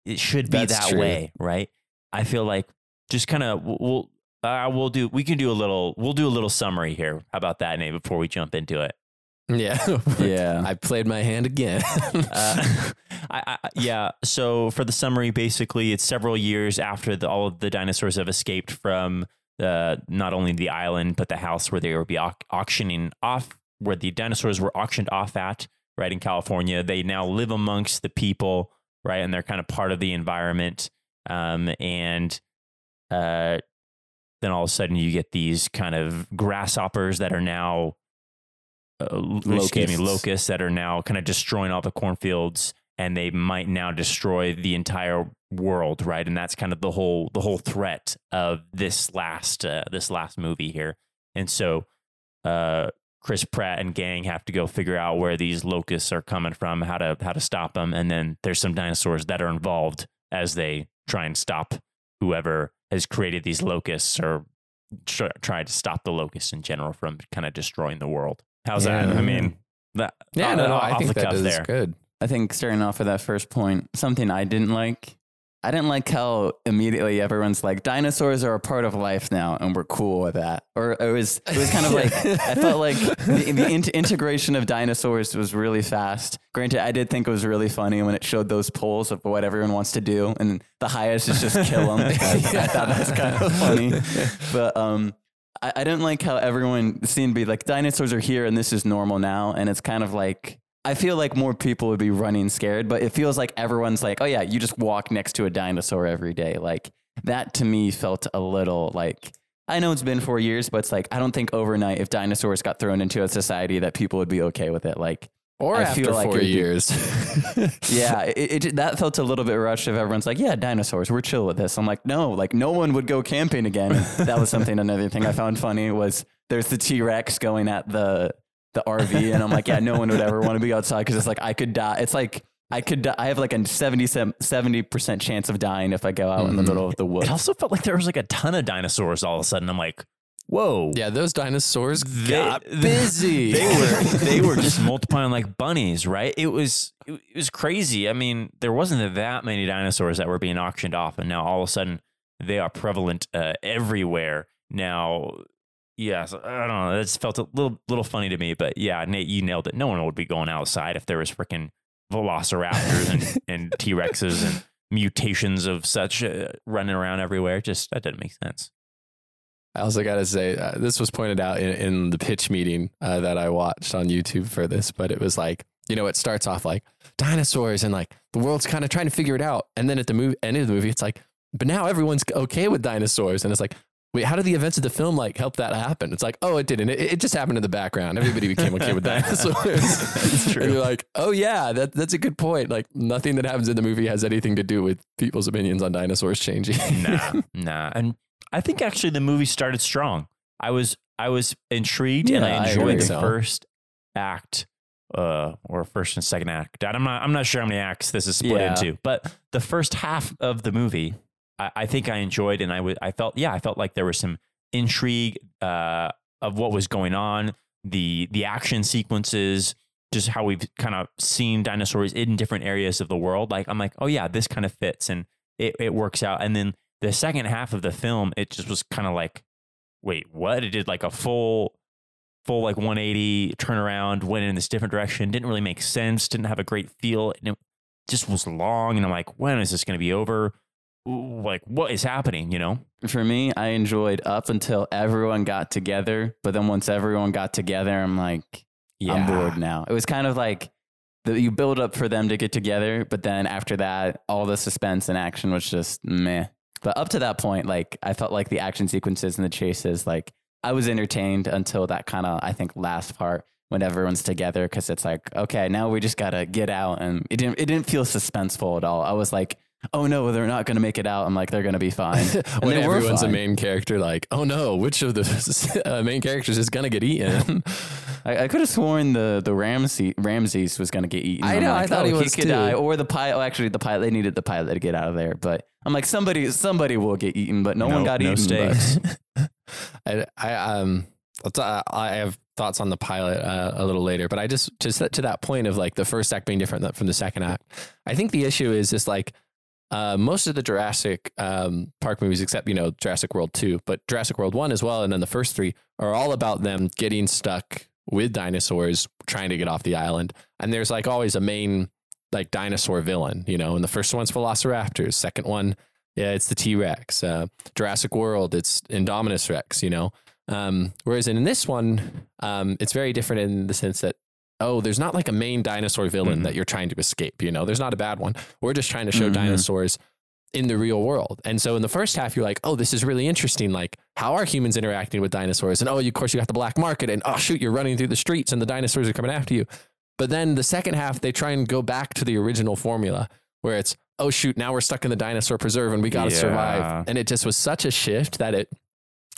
it should be That's that true. way, right? I feel like just kind of we'll uh, we'll do we can do a little we'll do a little summary here. How about that, Nate? Before we jump into it. Yeah, *laughs* yeah, I played my hand again. *laughs* Uh, *laughs* I, I, yeah. So for the summary, basically, it's several years after the, all of the dinosaurs have escaped from uh, not only the island but the house where they were be au- auctioning off, where the dinosaurs were auctioned off at, right in California. They now live amongst the people, right, and they're kind of part of the environment. Um, and uh, then all of a sudden, you get these kind of grasshoppers that are now uh, l- excuse me, Locusts. locusts that are now kind of destroying all the cornfields, and they might now destroy the entire world, right? And that's kind of the whole the whole threat of this last uh, this last movie here. And so, uh, Chris Pratt and gang have to go figure out where these locusts are coming from, how to how to stop them, and then there's some dinosaurs that are involved as they try and stop whoever has created these locusts or tr- try to stop the locusts in general from kind of destroying the world. How's that? I mean, that yeah, uh, no, no, I think the that there. good. I think starting off with that first point, something I didn't like. I didn't like how immediately everyone's like, dinosaurs are a part of life now, and we're cool with that. Or it was, it was kind of like, I felt like the, the in- integration of dinosaurs was really fast. Granted, I did think it was really funny when it showed those polls of what everyone wants to do, and the highest is just kill them. I, *laughs* I thought that was kind of funny, but um, I, I didn't like how everyone seemed to be like, dinosaurs are here, and this is normal now, and it's kind of like I feel like more people would be running scared, but it feels like everyone's like, oh yeah, you just walk next to a dinosaur every day. Like that to me felt a little like I know it's been four years, but it's like I don't think overnight if dinosaurs got thrown into a society that people would be okay with it. Like Or I after feel like four it be- years. *laughs* yeah, it, it that felt a little bit rushed. If everyone's like, yeah, dinosaurs, we're chill with this. I'm like, no, like no one would go camping again. that was something. Another thing I found funny was there's the T Rex going at the the RV, and I'm like, yeah, no one would ever want to be outside because it's like I could die. It's like I could. Die. I have like a 70 percent chance of dying if I go out in the Mhm. middle of the woods. It also felt like there was like a ton of dinosaurs all of a sudden. I'm like, whoa. yeah, those dinosaurs They- got *laughs* busy. They were they were *laughs* just multiplying like bunnies, right? It was it, it was crazy. I mean, there wasn't that many dinosaurs that were being auctioned off, and now all of a sudden they are prevalent uh, everywhere. Now, yeah, so, I don't know. That's felt a little little funny to me, but yeah, Nate, you nailed it. No one would be going outside if there was freaking velociraptors and, *laughs* and T Rexes and mutations of such uh, running around everywhere. Just that didn't make sense. I also got to say, uh, this was pointed out in, in the pitch meeting uh, that I watched on YouTube for this, but it was like, you know, it starts off like dinosaurs and like the world's kind of trying to figure it out. And then at the movie, end of the movie, it's like, but now everyone's okay with dinosaurs. And it's like, wait, how did the events of the film like help that happen? It's like, oh, it didn't. It, it just happened in the background. Everybody became okay with *laughs* dinosaurs. It's true. And you're like, oh, yeah, that, that's a good point. Like nothing that happens in the movie has anything to do with people's opinions on dinosaurs changing. nah, *laughs* nah. And I think actually the movie started strong. I was I was intrigued and Yeah, I I enjoyed agree. the So. first act, uh, or first and second act. I'm not I'm not sure how many acts this is split Yeah. into, but the first half of the movie, I, I think I enjoyed, and I would I felt yeah I felt like there was some intrigue uh, of what was going on, the the action sequences. Just how we've kind of seen dinosaurs in different areas of the world. Like I'm like, oh yeah, this kind of fits and it, it works out. And then the second half of the film, it just was kind of like, wait, what? It did like a full, full like 180 turnaround, went in this different direction. Didn't really make sense. Didn't have a great feel. And it just was long. And I'm like, when is this going to be over? Like, what is happening? You know? For me, I enjoyed up until everyone got together. But then once everyone got together, I'm like, yeah. I'm bored now. It was kind of like the, you build up for them to get together, but then after that, all the suspense and action was just meh. But up to that point, like I felt like the action sequences and the chases, like I was entertained until that kind of I think last part when everyone's together because it's like okay, now we just gotta get out, and it didn't it didn't feel suspenseful at all. I was like, oh no, they're not gonna make it out. I'm like they're gonna be fine. *laughs* When everyone's a main character, like, oh no, which of the *laughs* uh, main characters is gonna get eaten? *laughs* I, I could have sworn the the Ramsey Ramses was going to get eaten. I know, I thought oh, he was could too. die, or the pilot. Oh, actually, the pilot. They needed the pilot to get out of there, but I'm like, somebody somebody will get eaten, but no, one got no eaten. but- stakes. *laughs* *laughs* I, I um, uh, I have thoughts on the pilot uh, a little later, but I just just to that point of like the first act being different from the second act. I think the issue is just like uh, most of the Jurassic um, Park movies, except you know Jurassic World two, but Jurassic World one as well, and then the first three are all about them getting stuck with dinosaurs trying to get off the island. And there's like always a main like dinosaur villain, you know. And the first one's Velociraptors. Second one, yeah, it's the T Rex. Uh, Jurassic World, it's Indominus Rex, you know. Um, whereas in this one, um, it's very different in the sense that oh, there's not like a main dinosaur villain Mhm. that you're trying to escape. You know, there's not a bad one. We're just trying to show Mhm. dinosaurs in the real world. And so in the first half, you're like, oh, this is really interesting. Like, how are humans interacting with dinosaurs? And oh, of course, you got the black market, and oh, shoot, you're running through the streets and the dinosaurs are coming after you. But then the second half, they try and go back to the original formula where it's, oh, shoot, now we're stuck in the dinosaur preserve and we got to Yeah. survive. And it just was such a shift that it,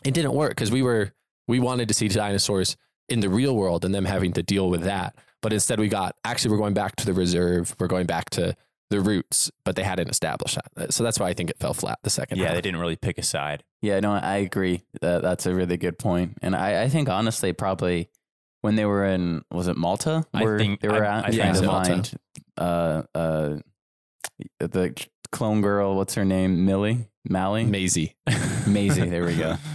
it didn't work because we were, we wanted to see dinosaurs in the real world and them having to deal with that. But instead, we got actually, we're going back to the reserve, we're going back to the roots, but they hadn't established that. So that's why I think it fell flat the second yeah, half. they didn't really pick a side. Yeah, no, I agree. That that's a really good point, and I, I think honestly, probably when they were in was it Malta I where think- they were I- at I think trying to so. uh uh the clone girl. What's her name? Millie, Mally, Maisie. *laughs* Maisie. There we go. *laughs*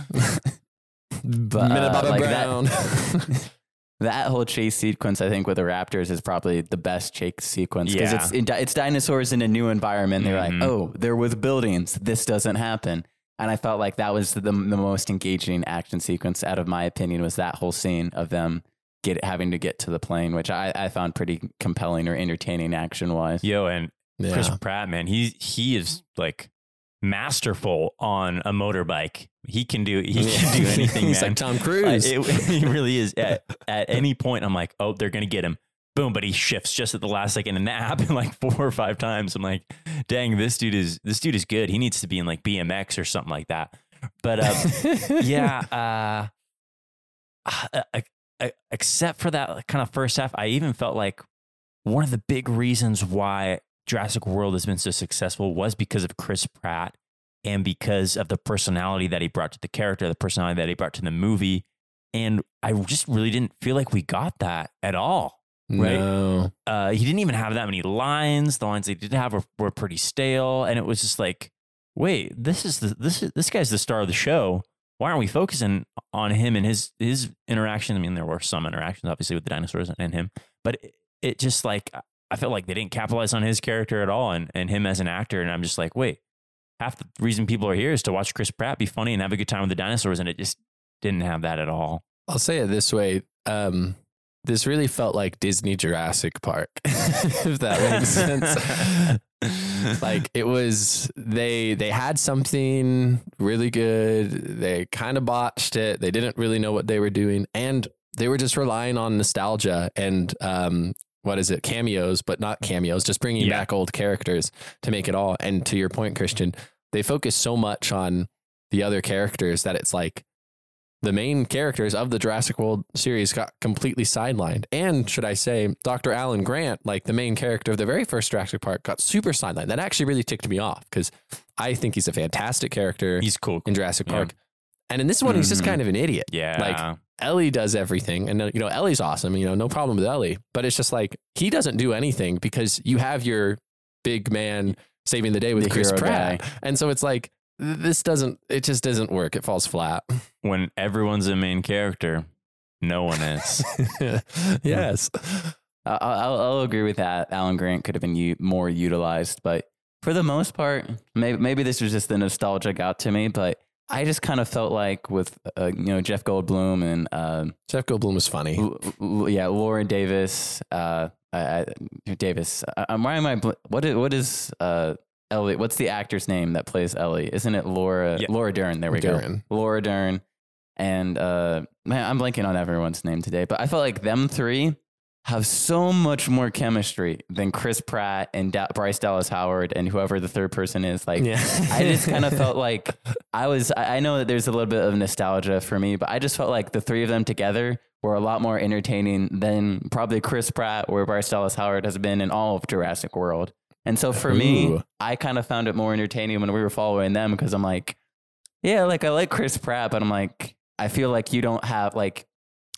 But Minute uh, like Brown. that, *laughs* that whole chase sequence, I think, with the Raptors is probably the best chase sequence because Yeah. it's it, it's dinosaurs in a new environment. They're Mhm. like, oh, they're with buildings. This doesn't happen. And I felt like that was the, the most engaging action sequence out of my opinion was that whole scene of them get having to get to the plane, which I, I found pretty compelling or entertaining action wise. Yo, and Yeah. Chris Pratt, man, he he is like masterful on a motorbike. He can do he can do *laughs* anything, He's man. like Tom Uh, Cruise. it, *laughs* he really is. At, at any point, I'm like, oh, they're gonna get him. Boom, but he shifts just at the last second, and that happened *laughs* like four or five times. I'm like, dang, this dude is this dude is good. He needs to be in like BMX or something like that. But uh, yeah, uh, *sighs* uh, uh, uh, except for that kind of first half, I even felt like one of the big reasons why Jurassic World has been so successful was because of Chris Pratt and because of the personality that he brought to the character, the personality that he brought to the movie. And I just really didn't feel like we got that at all. right? No. Uh, he didn't even have that many lines. The lines they did have were, were pretty stale, and it was just like, wait, this is the this is this guy's the star of the show. Why aren't we focusing on him and his his interaction? I mean, there were some interactions, obviously, with the dinosaurs and him, but it, it just like I felt like they didn't capitalize on his character at all, and and him as an actor. And I'm just like, wait, half the reason people are here is to watch Chris Pratt be funny and have a good time with the dinosaurs, and it just didn't have that at all. I'll say it this way. Um, this really felt like Disney Jurassic Park, *laughs* if that makes *laughs* sense. Like it was they they had something really good. They kind of botched it. They didn't really know what they were doing, and they were just relying on nostalgia and um, what is it cameos, but not cameos, just bringing Yeah. back old characters to make it all. And to your point, Christian, they focus so much on the other characters that it's like the main characters of the Jurassic World series got completely sidelined. And should I say, Dr. Alan Grant, like the main character of the very first Jurassic Park, got super sidelined. That actually really ticked me off because I think he's a fantastic character He's cool. in Jurassic Yeah. Park. And in this one, he's just Mhm. kind of an idiot. Yeah. Like Ellie does everything, and you know Ellie's awesome. You know, no problem with Ellie, but it's just like he doesn't do anything because you have your big man saving the day with The Chris Pratt, guy. and so it's like this doesn't. It just doesn't work. It falls flat. *laughs* when everyone's a main character, no one is. *laughs* yes. I- I'll, I'll agree with that. Alan Grant could have been u- more utilized, but for the most part, maybe maybe this was just the nostalgia got to me. But I just kind of felt like with uh, you know Jeff Goldblum and uh, Jeff Goldblum was funny. L- L- yeah Laura Davis, uh, I, I, Davis. I, I'm why am I bl- what is what is uh, Ellie? What's the actor's name that plays Ellie? Isn't it Laura Yeah. Laura Dern? There we go. Dern. Laura Dern, and uh, man, I'm blanking on everyone's name today, but I felt like them three have so much more chemistry than Chris Pratt and da- Bryce Dallas Howard and whoever the third person is. Like, Yeah. I just kind of *laughs* felt like I was. I I know that there's a little bit of nostalgia for me, but I just felt like the three of them together were a lot more entertaining than probably Chris Pratt or Bryce Dallas Howard has been in all of Jurassic World. And so for me, I kind of found it more entertaining when we were following them because I'm like, yeah, like I like Chris Pratt, but I'm like, I feel like you don't have like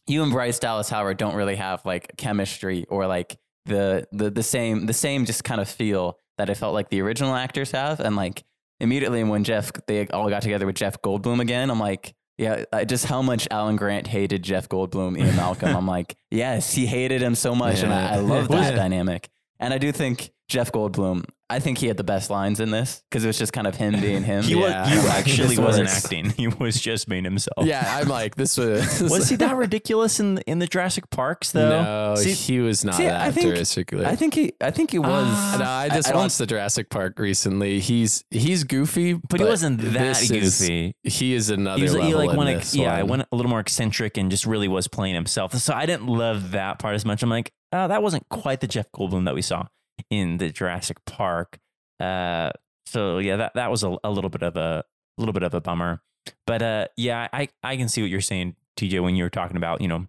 you and Bryce Dallas Howard don't really have like chemistry or like the the the same the same just kind of feel that I felt like the original actors have. And like immediately when Jeff they all got together with Jeff Goldblum again, I'm like, yeah, just how much Alan Grant hated Jeff Goldblum, Ian Malcolm. I'm *laughs* like, yes, he hated him so much, and I, I love that Yeah. dynamic. And I do think Jeff Goldblum, I think he had the best lines in this because it was just kind of him being him. *laughs* He, Yeah. was, he actually wasn't works. acting. He was just being himself. yeah, I'm like this was. *laughs* Was he that *laughs* ridiculous in in the Jurassic Parks though? No, See- he was not see, I that think- circular. I think he, I think he was. Ah. no, I just I don't- watched the Jurassic Park recently. He's he's goofy, But, he wasn't that this is- goofy. he is another He was level he like in went this yeah, I went a little more eccentric and just really was playing himself. So I didn't love that part as much. I'm like, oh, that wasn't quite the Jeff Goldblum that we saw in the Jurassic Park. Uh, so yeah, that that was a, a little bit of a little bit of a bummer. But uh, yeah, I I can see what you're saying, TJ, when you were talking about you know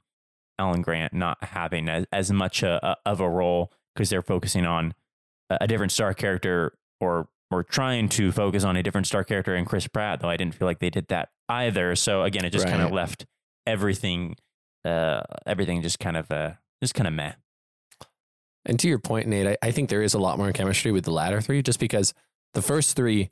Alan Grant not having as, as much a, a, of a role because they're focusing on a, a different star character or or trying to focus on a different star character in Chris Pratt, though I didn't feel like they did that either. So again, it just kind of left everything uh everything just kind of uh just kind of meh. And to your point, Nate, I, I think there is a lot more chemistry with the latter three, just because the first three,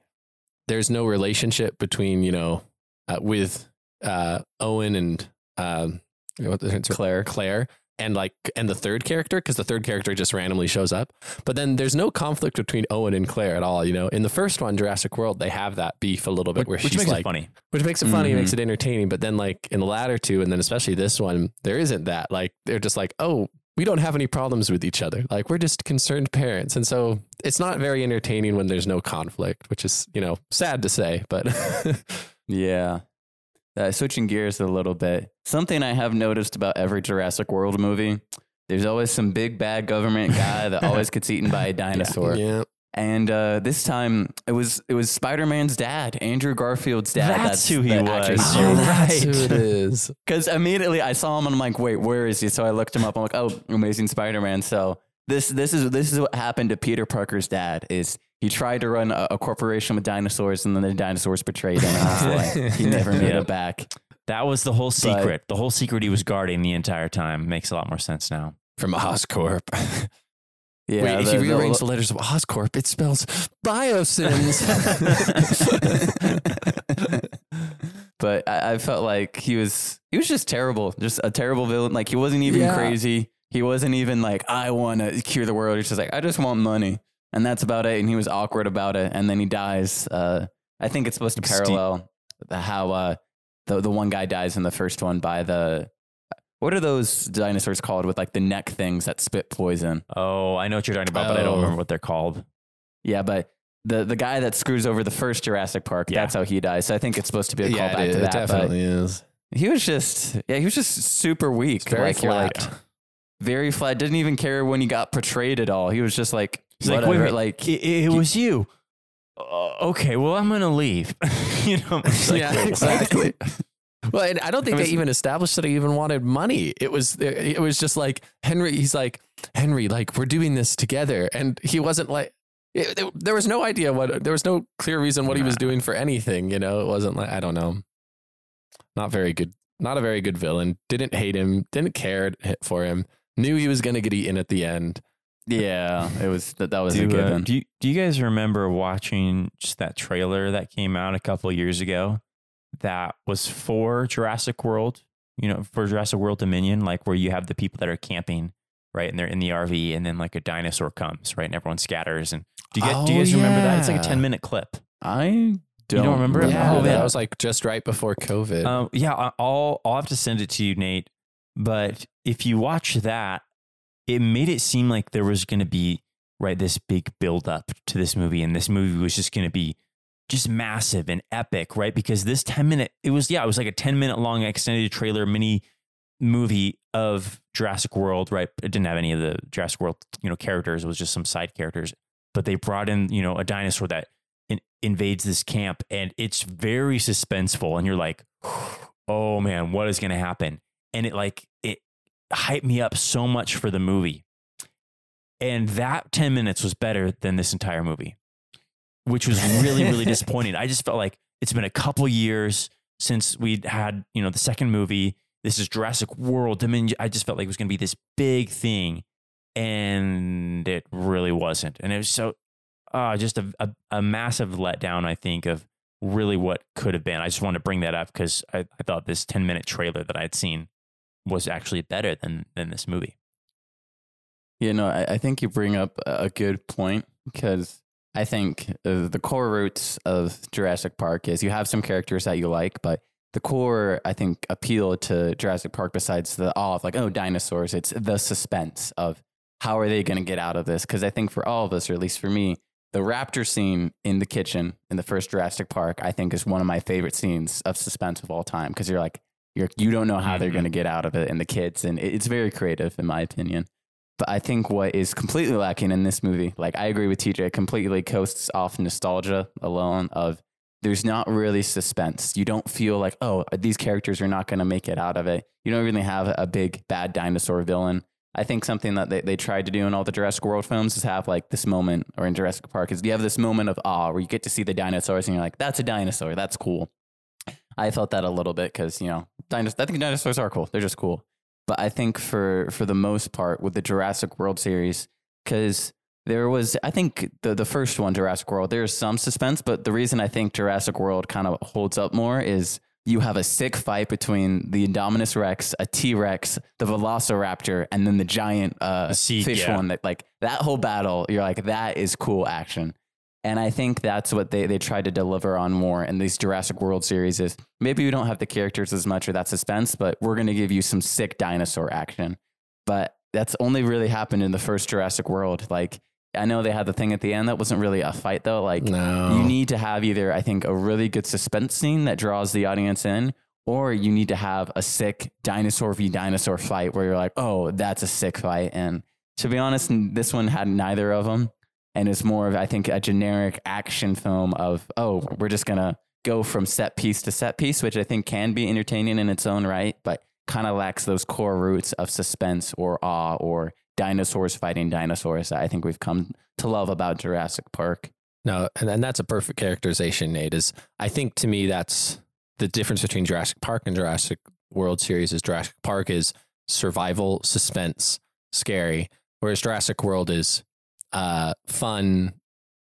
there's no relationship between you know, uh, with uh, Owen and um, what the- Claire. Claire, and like and the third character because the third character just randomly shows up. But then there's no conflict between Owen and Claire at all. You know, in the first one, Jurassic World, they have that beef a little bit where which she's makes like, it funny. which makes it funny, Mhm. makes it entertaining. But then like in the latter two, and then especially this one, there isn't that. Like they're just like, oh, we don't have any problems with each other. Like we're just concerned parents, and so it's not very entertaining when there's no conflict, which is you know sad to say, but *laughs* Yeah. Uh, switching gears a little bit, something I have noticed about every Jurassic World movie, there's always some big bad government guy that always gets eaten by a *laughs* dinosaur. yeah, And uh, this time it was it was Spider Man's dad, Andrew Garfield's dad. That's who he that was. actually- You're that's right. who it is. *laughs* Because immediately I saw him and I'm like, wait, where is he? So I looked him up. I'm like, oh, Amazing Spider-Man. So this this is this is what happened to Peter Parker's dad. Is he tried to run a, a corporation with dinosaurs and then the dinosaurs betrayed him. And that's *laughs* he never made Yep. it back. That was the whole secret. the whole secret he was guarding the entire time makes a lot more sense now. From Oscorp. *laughs* Yeah, Wait, if the- you the- rearrange the letters of Oscorp, it spells biosins. *laughs* but I, I felt like he was he was just terrible, just a terrible villain. Like he wasn't even Yeah. crazy. He wasn't even like I want to cure the world. He's just like I just want money, and that's about it. And he was awkward about it, and then he dies. Uh, I think it's supposed to parallel the, how uh, the the one guy dies in the first one by the what are those dinosaurs called with like the neck things that spit poison? Oh, I know what you're talking about, but I don't Oh. remember what they're called. Yeah, but. The, the guy that screws over the first Jurassic Park, Yeah. that's how he dies. So I think it's supposed to be a yeah, callback it, to it that. but- definitely is. He was just, yeah, he was just super weak. It's very like, you're flat. like, very flat. Didn't even care when he got portrayed at all. He was just like, He's like, whatever. wait a minute, like, it, it was you. Uh, okay, well, I'm gonna leave. *laughs* you know, *laughs* it's like, yeah, *laughs* exactly. Well, and I don't think It was- they even established that he even wanted money. It was it was just like Henry. He's like Henry, like we're doing this together, and he wasn't like. It, it- there was no idea what there was no clear reason what he was doing for anything. You know, it wasn't like I don't know. Not very good. Not a very good villain. Didn't hate him. Didn't care for him. Knew he was going to get eaten at the end. yeah, it was, that, that was a Do, uh, given. do, you, do you guys remember watching just that trailer that came out a couple of years ago that was for Jurassic World, you know, for Jurassic World Dominion, like where you have the people that are camping, right? And they're in the RV and then like a dinosaur comes, right? And everyone scatters. And do you, guys, do you Oh, guys remember that? It's like a 10 minute clip. I don't, don't remember it? Yeah, Oh, that man. was like just right before COVID. Um, yeah, I'll I'll have to send it to you, Nate. But if you watch that, it made it seem like there was going to be right this big build up to this movie, and this movie was just going to be just massive and epic, right? Because this ten minute, it was yeah, it was like a ten minute long extended trailer mini movie of Jurassic World, right? It didn't have any of the Jurassic World, you know, characters. It was just some side characters, but they brought in, you know, a dinosaur that in, invades this camp, and it's very suspenseful, and you're like, *sighs* oh man, what is going to happen? And it like it hyped me up so much for the movie, and that ten minutes was better than this entire movie, which was really really *laughs* disappointing. I just felt like it's been a couple years since we'd had you know the second movie. This is Jurassic World Dominion. I just felt like it was going to be this big thing, and it really wasn't. And it was so uh, just a, a, a massive letdown, I think, of really what could have been. I just wanted to bring that up because I, I thought this 10 minute trailer that I'd seen was actually better than, than this movie. You know, I, I think you bring up a a good point because I think uh, the core roots of Jurassic Park is you have some characters that you like, but the core, I think, appeal to Jurassic Park, besides the awe of like, oh, dinosaurs, it's the suspense of how are they going to get out of this? Because I think for all of us, or at least for me, the raptor scene in the kitchen in the first Jurassic Park, I think, is one of my favorite scenes of suspense of all time. Because you're like, you're you don't know how they're Mhm. going to get out of it, and the kids, and it- it's very creative in my opinion. But I think what is completely lacking in this movie, like I agree with TJ, completely coasts off nostalgia alone of there's not really suspense. You don't feel like, oh, these characters are not going to make it out of it. You don't really have a big bad dinosaur villain. I think something that they, they tried to do in all the Jurassic World films is have like this moment, or in Jurassic Park, is you have this moment of awe where you get to see the dinosaurs and you're like, that's a dinosaur. That's cool. I felt that a little bit because, you know, dinos- I think dinosaurs are cool. They're just cool. But I think for, for the most part with the Jurassic World series, because there was, I think the, the first one, Jurassic World, there's some suspense, but the reason I think Jurassic World kind of holds up more is you have a sick fight between the Indominus Rex, a T Rex, the Velociraptor, and then the giant uh, Seek, fish yeah. one. That like that whole battle, you're like, that is cool action. And I think that's what they, they tried to deliver on more in these Jurassic World series is maybe we don't have the characters as much or that suspense, but we're going to give you some sick dinosaur action. But that's only really happened in the first Jurassic World. Like, I know they had the thing at the end that wasn't really a fight though. Like, No. you need to have either, I think, a really good suspense scene that draws the audience in, or you need to have a sick dinosaur v dinosaur fight where you're like, oh, that's a sick fight. And to be honest, this one had neither of them. And it's more of, I think, a generic action film of, oh, we're just to go from set piece to set piece, which I think can be entertaining in its own right, but kind of lacks those core roots of suspense or awe or dinosaurs fighting dinosaurs that I think we've come to love about Jurassic Park. No, and, and that's a perfect characterization, Nate. Is I think to me that's the difference between Jurassic Park and Jurassic World series is Jurassic Park is survival, suspense, scary, whereas Jurassic World is uh, fun,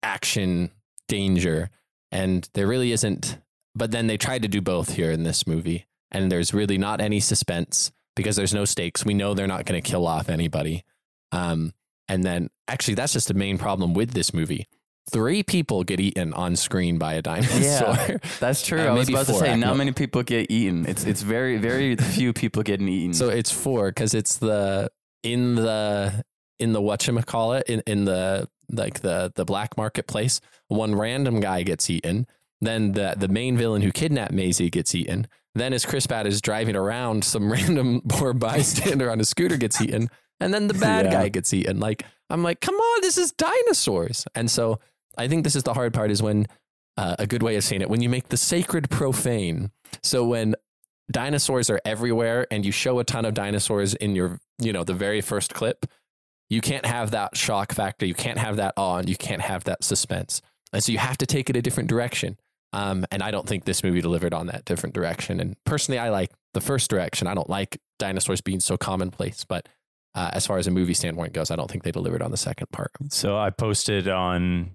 action, danger, and there really isn't. But then they tried to do both here in this movie, and there's really not any suspense because there's no stakes. We know they're not going to kill off anybody. Um, and then actually, that's just the main problem with this movie. Three people get eaten on screen by a dinosaur. Yeah, That's true. *laughs* Uh, I was about to say not many people get eaten. It's it's very very *laughs* few people getting eaten. so it's four because it's the in the in the whatchamacallit, in in the like the the black marketplace. One random guy gets eaten. Then the the main villain who kidnapped Maisie gets eaten. Then as Chris Pratt is driving around, some *laughs* random poor bystander on a scooter gets eaten. And then the *laughs* bad Yeah. guy gets eaten. Like I'm like, come on, this is dinosaurs. And so I think this is the hard part is when uh, a good way of saying it when you make the sacred profane. So when dinosaurs are everywhere and you show a ton of dinosaurs in your, you know, the very first clip, you can't have that shock factor. You can't have that awe and you can't have that suspense. And so you have to take it a different direction. Um, and I don't think this movie delivered on that different direction. And personally, I like the first direction. I don't like dinosaurs being so commonplace, but uh, as far as a movie standpoint goes, I don't think they delivered on the second part. So I posted on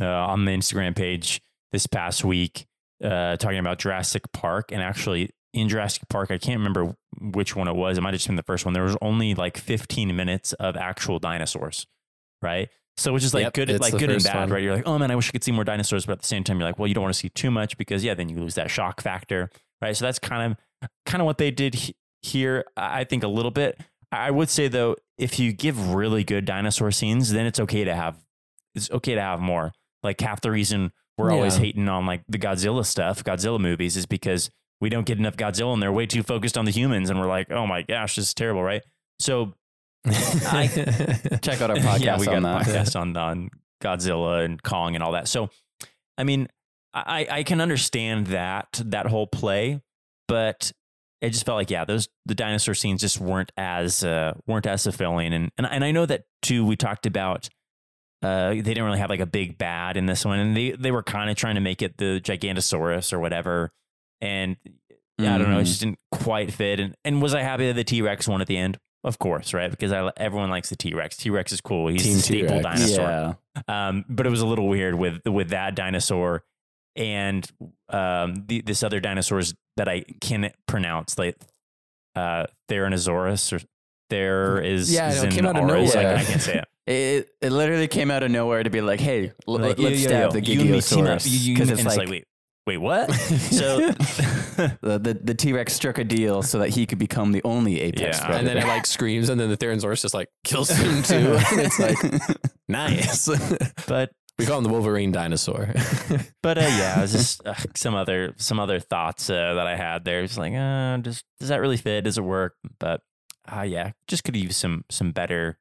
uh, on the Instagram page this past week uh, talking about Jurassic Park, and actually in Jurassic Park, I can't remember which one it was. It might have just been the first one. There was only like 15 minutes of actual dinosaurs, right? So which is like Yep, good, like good and bad, one. right? You're like, oh man, I wish I could see more dinosaurs, but at the same time, you're like, well, you don't want to see too much because yeah, then you lose that shock factor, right? So that's kind of kind of what they did he- here. I I think a little bit. I would say though, if you give really good dinosaur scenes, then it's okay to have it's okay to have more. Like half the reason we're always hating on like the Godzilla stuff, Godzilla movies, is because we don't get enough Godzilla and they're way too focused on the humans, and we're like, oh my gosh, this is terrible, right? So *laughs* check out our *laughs* podcast yeah, we got on a that. podcast on on Godzilla and Kong and all that. So, I mean, I I can understand that that whole play, but it just felt like yeah, those the dinosaur scenes just weren't as uh, weren't as fulfilling, and and and I know that too. We talked about. Uh, they didn't really have like a big bad in this one, and they they were kind of trying to make it the Gigantosaurus or whatever, and yeah, I don't know, it just didn't quite fit. And and was I happy that the T Rex won at the end? Of course, right? Because I everyone likes the T Rex. T Rex is cool. He's Team a staple T-Rex. dinosaur. Yeah. Um, but it was a little weird with with that dinosaur and um the, this other dinosaurs that I can't pronounce, like uh Theranosaurus or there is Yeah, know, it came out of nowhere. I can't say *laughs* it. It, it literally came out of nowhere to be like, hey, l- Like, let's yo, stab yo, the you and me. Gigiosaurus. Because it's like, wait, wait, what? *laughs* So the, the, the T-Rex struck a deal so that he could become the only apex Yeah. predator. and then it like screams, and then the Tyrannosaurus just like kills him too. and *laughs* *laughs* it's like nice. but we call him the Wolverine dinosaur. But uh, yeah, it was just uh, some other some other thoughts uh, that I had there. It's like, uh, does does that really fit? Does it work? But uh, yeah, just could use some some better,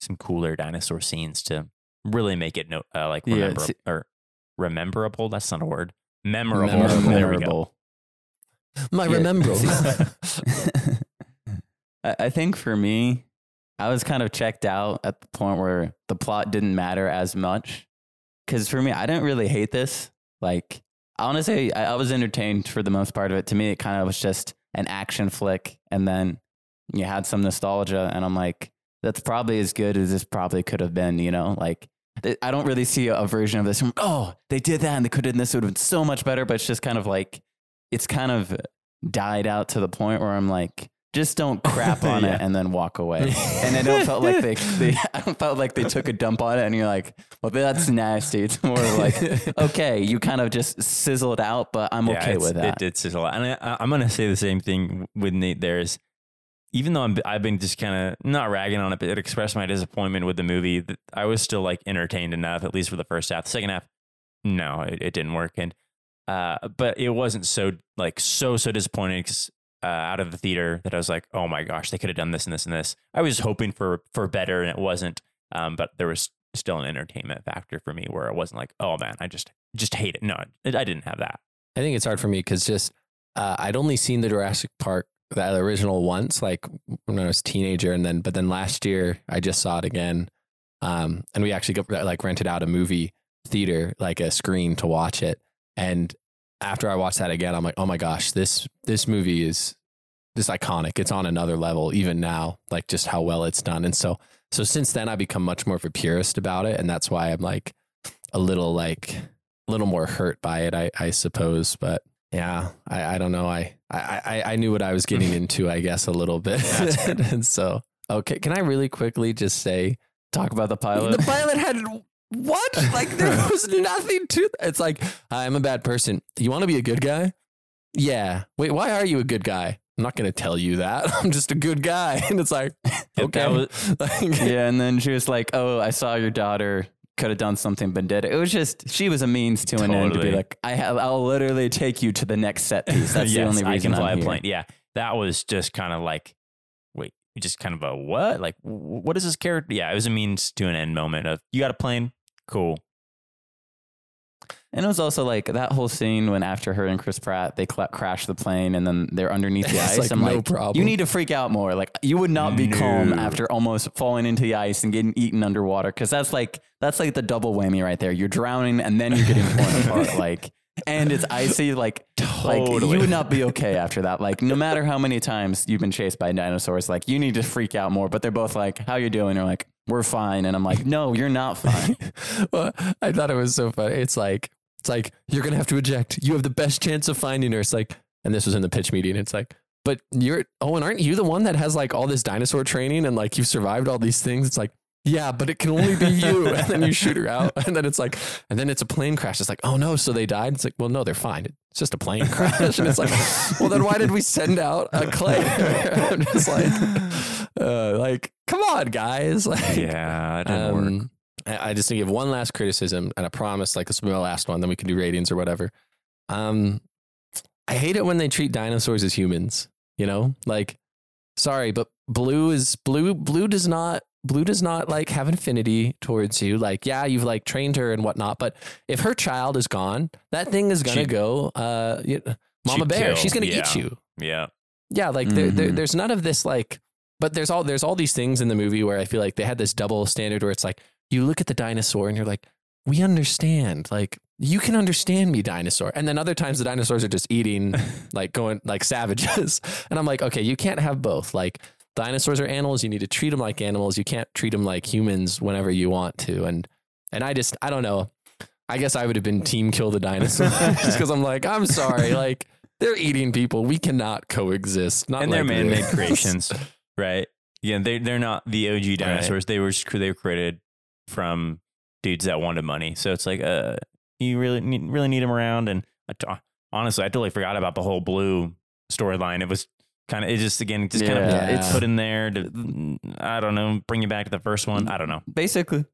some cooler dinosaur scenes to really make it no uh, like Yeah, remember see- or rememberable. That's not a word. Memorable. Memorable. There we go. My Yeah. remember. *laughs* *laughs* I I think for me, I was kind of checked out at the point where the plot didn't matter as much. Because for me, I didn't really hate this. Like, I want to say I, I was entertained for the most part of it. To me, it kind of was just an action flick. And then you had some nostalgia. And I'm like, that's probably as good as this probably could have been, you know? Like, th- I don't really see a, a version of this. from, Oh, they did that and they could have done this. It would have been so much better. But it's just kind of like, it's kind of died out to the point where I'm like, just don't crap *laughs* on Yeah. it and then walk away. *laughs* and I don't felt like they, they I don't felt like they took a dump on it and you're like, well, that's nasty. It's more like, *laughs* okay, you kind of just sizzled out, but I'm Yeah, okay with that. It did sizzle. out. And I, I'm going to say the same thing with Nate. There's, even though I'm, I've been just kind of not ragging on it, but it expressed my disappointment with the movie. I was still like entertained enough, at least for the first half. The second half, no, it, it didn't work. And, uh, but it wasn't so like so so disappointing because uh, out of the theater that I was like, oh my gosh, they could have done this and this and this. I was hoping for for better, and it wasn't. Um, but there was still an entertainment factor for me where it wasn't like, oh man, I just just hate it. No, it, I didn't have that. I think it's hard for me because just uh, I'd only seen the Jurassic Park that original once, like when I was a teenager, and then but then last year I just saw it again, um, and we actually got, like rented out a movie theater, like a screen to watch it. And after I watched that again, I'm like, oh my gosh, this this movie is just iconic. It's on another level even now, like just how well it's done. And so so since then I've become much more of a purist about it, and that's why I'm like a little like a little more hurt by it, I I suppose. But yeah, I, I don't know. I, I I knew what I was getting *laughs* into, I guess, a little bit. and *laughs* so okay, can I really quickly just say Talk about the pilot. the pilot had what? Like there *laughs* was nothing to. It's like I'm a bad person. You want to be a good guy? Yeah. Wait, why are you a good guy? I'm not going to tell you that. I'm just a good guy. And it's like, okay. was- Like, yeah, and then she was like, "Oh, I saw your daughter could have done something, but did it." It was just she was a means to an end to be like, "I have, I'll literally take you to the next set piece." That's the *laughs* Yes, only I reason can fly I'm a here. plane. Yeah, that was just kind of like, wait, just kind of a what? Like, what is this character? Yeah, it was a means to an end moment of you got a plane, cool. And it was also like that whole scene when after her and Chris Pratt they cla crash the plane and then they're underneath the *laughs* ice. like, I'm no like, problem. you need to freak out more. Like you would not be calm after almost falling into the ice and getting eaten underwater because that's like that's like the double whammy right there. You're drowning and then you're getting torn *laughs* apart. Like and it's icy. Like like you would not be *laughs* okay after that. Like no matter how many times you've been chased by dinosaurs, like you need to freak out more. But they're both like, "How you doing?" They're like, "We're fine," and I'm like, "No, you're not *laughs* fine." well, I thought it was so funny. It's like, it's like, you're going to have to eject. You have the best chance of finding her. It's like, and this was in the pitch meeting. It's like, but you're, oh, and aren't you the one that has like all this dinosaur training and like you've survived all these things? It's like, yeah, but it can only be you. *laughs* and then you shoot her out. And then it's like, and then it's a plane crash. It's like, oh no, so they died. It's like, well, no, they're fine. It's just a plane crash. And it's like, well, then why did we send out a clay? *laughs* I'm just like, uh, like, come on, guys. *laughs* Like, Yeah, it didn't work. um, I, I just think of one last criticism, and I promise, like this will be my last one. Then we can do ratings or whatever. Um, I hate it when they treat dinosaurs as humans. You know, like, sorry, but blue is blue. Blue does not. Blue does not like have an affinity towards you. Like, yeah, you've like trained her and whatnot, but if her child is gone, that thing is gonna She'd- go. Uh, you, Mama Bear, kill, she's gonna yeah. eat you. Yeah, Yeah, like there, there, Mhm. there's none of this like, but there's all there's all these things in the movie where I feel like they had this double standard where it's like you look at the dinosaur and you're like, we understand, like you can understand me, dinosaur, and then other times the dinosaurs are just eating, *laughs* like going like savages, *laughs* and I'm like, okay, you can't have both. Like dinosaurs are animals, you need to treat them like animals. You can't treat them like humans whenever you want to, and and I just I don't know. I guess I would have been team kill the dinosaur *laughs* *laughs* just because I'm like, I'm sorry, like they're eating people. We cannot coexist. Not and they're man-made creations, *laughs* right? Yeah, they they're not the OG dinosaurs. They were just, they were created from dudes that wanted money. So it's like, uh, you really need, really need them around. And I t- honestly, I totally forgot about the whole blue storyline. It was kind of it just again just kind of it's put in there to I don't know bring you back to the first one. I don't know. basically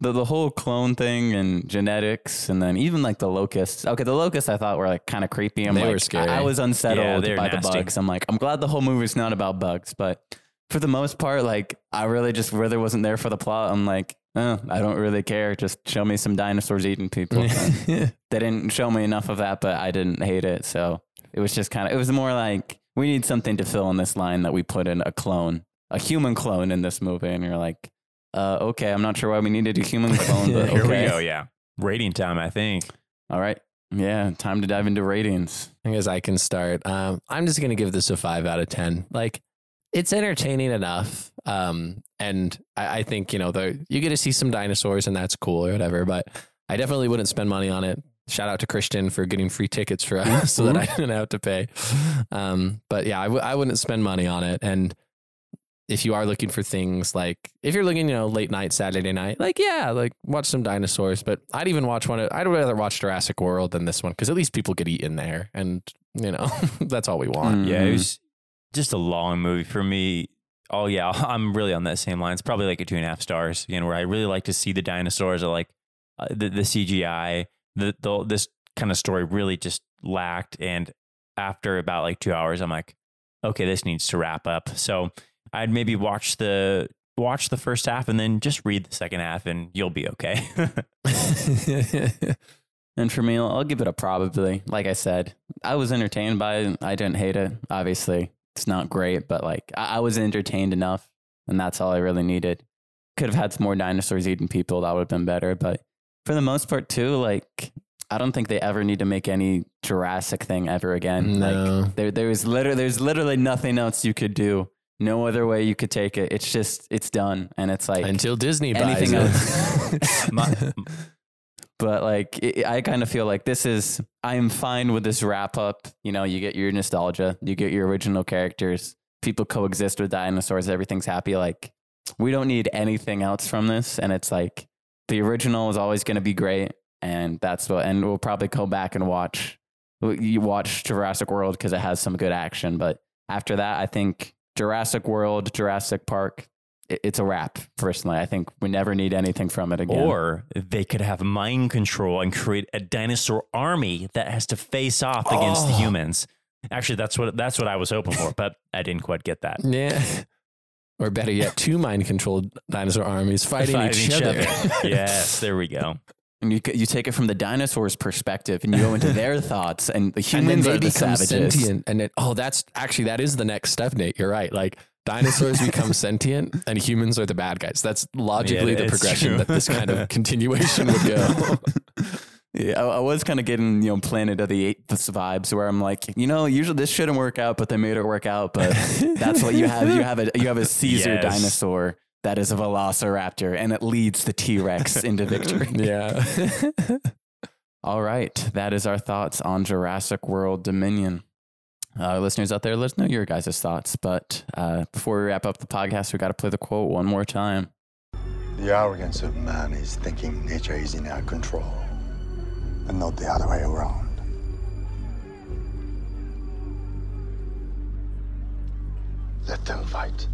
the the whole clone thing and genetics and then even like the locusts. Okay the locusts i thought were like kind of creepy. I'm They like were scary. I, I was unsettled they're by the bugs. I'm like i'm glad the whole movie's not about bugs but for the most part like i really just really wasn't there for the plot. I'm like oh, i don't really care. Just show me some dinosaurs eating people. *laughs* They didn't show me enough of that but i didn't hate it so it was just kind of it was more like we need something to fill in this line that we put in a clone a human clone in this movie and you're like uh, okay, I'm not sure why we needed a human *laughs* clone, but Here okay. we go. Yeah, rating time. I think. All right. Yeah, time to dive into ratings. I guess I can start. Um, I'm just gonna give this a five out of ten. Like, it's entertaining enough. Um, and I, I think you know the you get to see some dinosaurs and that's cool or whatever. But I definitely wouldn't spend money on it. Shout out to Christian for getting free tickets for us *laughs* so that I didn't have to pay. Um, but yeah, I w- I wouldn't spend money on it. And if you are looking for things like if you're looking, you know, late night Saturday night, like yeah, like watch some dinosaurs. But I'd even watch one. Of, I'd rather watch Jurassic World than this one because at least people get eaten there, and you know *laughs* that's all we want. Yeah, it Mhm. was just a long movie for me. Oh yeah, *laughs* I'm really on that same line. It's probably like a two and a half stars. Again, where I really like to see the dinosaurs. I like uh, the the CGI. The, the this kind of story really just lacked. And after about like two hours, I'm like, okay, this needs to wrap up. So I'd maybe watch the watch the first half and then just read the second half, and you'll be okay. *laughs* And for me, I'll give it a probably. Like I said, I was entertained by it. I didn't hate it. Obviously, it's not great, but like I, I was entertained enough, and that's all I really needed. Could have had some more dinosaurs eating people. That would have been better. But for the most part, too, like I don't think they ever need to make any Jurassic thing ever again. No. Like there, there's literally, there's literally nothing else you could do. No other way you could take it. It's just, it's done, and it's like Until Disney buys anything it. *laughs* My- but like it, I kind of feel like this is I'm fine with this wrap up. You know, you get your nostalgia, you get your original characters, people coexist with dinosaurs, everything's happy. Like we don't need anything else from this, and it's like the original is always going to be great, and that's what. And we'll probably go back and watch you watch Jurassic World because it has some good action, but after that, I think Jurassic World, Jurassic Park. it- It's a wrap, personally. I think we never need anything from it again. Or they could have mind control and create a dinosaur army that has to face off against the Oh. humans. Actually, that's what that's what I was hoping for, but I didn't quite get that. *laughs* Yeah. Or better yet, two *laughs* mind controlled dinosaur armies fighting, each, other. *laughs* yes, there we go. And you, you take it from the dinosaurs' perspective and you go into their *laughs* thoughts, and the and then humans they are the become savages. sentient. And it, oh, that's actually that is the next step, Nate. You're right. Like dinosaurs become sentient, and humans are the bad guys. That's logically Yeah, the progression true. that this kind of continuation would go. Yeah, I, I was kind of getting you know Planet of the Apes vibes, where I'm like, you know, usually this shouldn't work out, but they made it work out. But that's what you have. You have a you have a Caesar *laughs* Yes. dinosaur that is a Velociraptor, and it leads the T Rex into victory. *laughs* yeah. *laughs* All right, that is our thoughts on Jurassic World Dominion. Uh, listeners out there, let us know your guys' thoughts. But uh, before we wrap up the podcast, we got to play the quote one more time. The arrogance of man is thinking nature is in our control and not the other way around. Let them fight.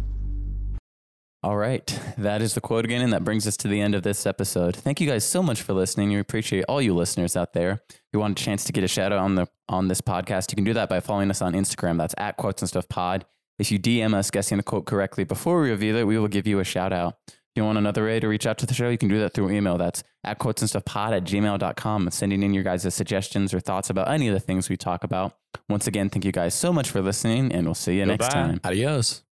All right, that is the quote again, and that brings us to the end of this episode. Thank you guys so much for listening. We appreciate all you listeners out there. If you want a chance to get a shout out on the on this podcast, you can do that by following us on Instagram. That's at quotes and stuff pod. If you DM us guessing the quote correctly before we reveal it, we will give you a shout out. If you want another way to reach out to the show, you can do that through email. That's at quotes and stuff pod at gmail.com. Sending in your guys' suggestions or thoughts about any of the things we talk about. Once again, thank you guys so much for listening, and we'll see you next time. Adios.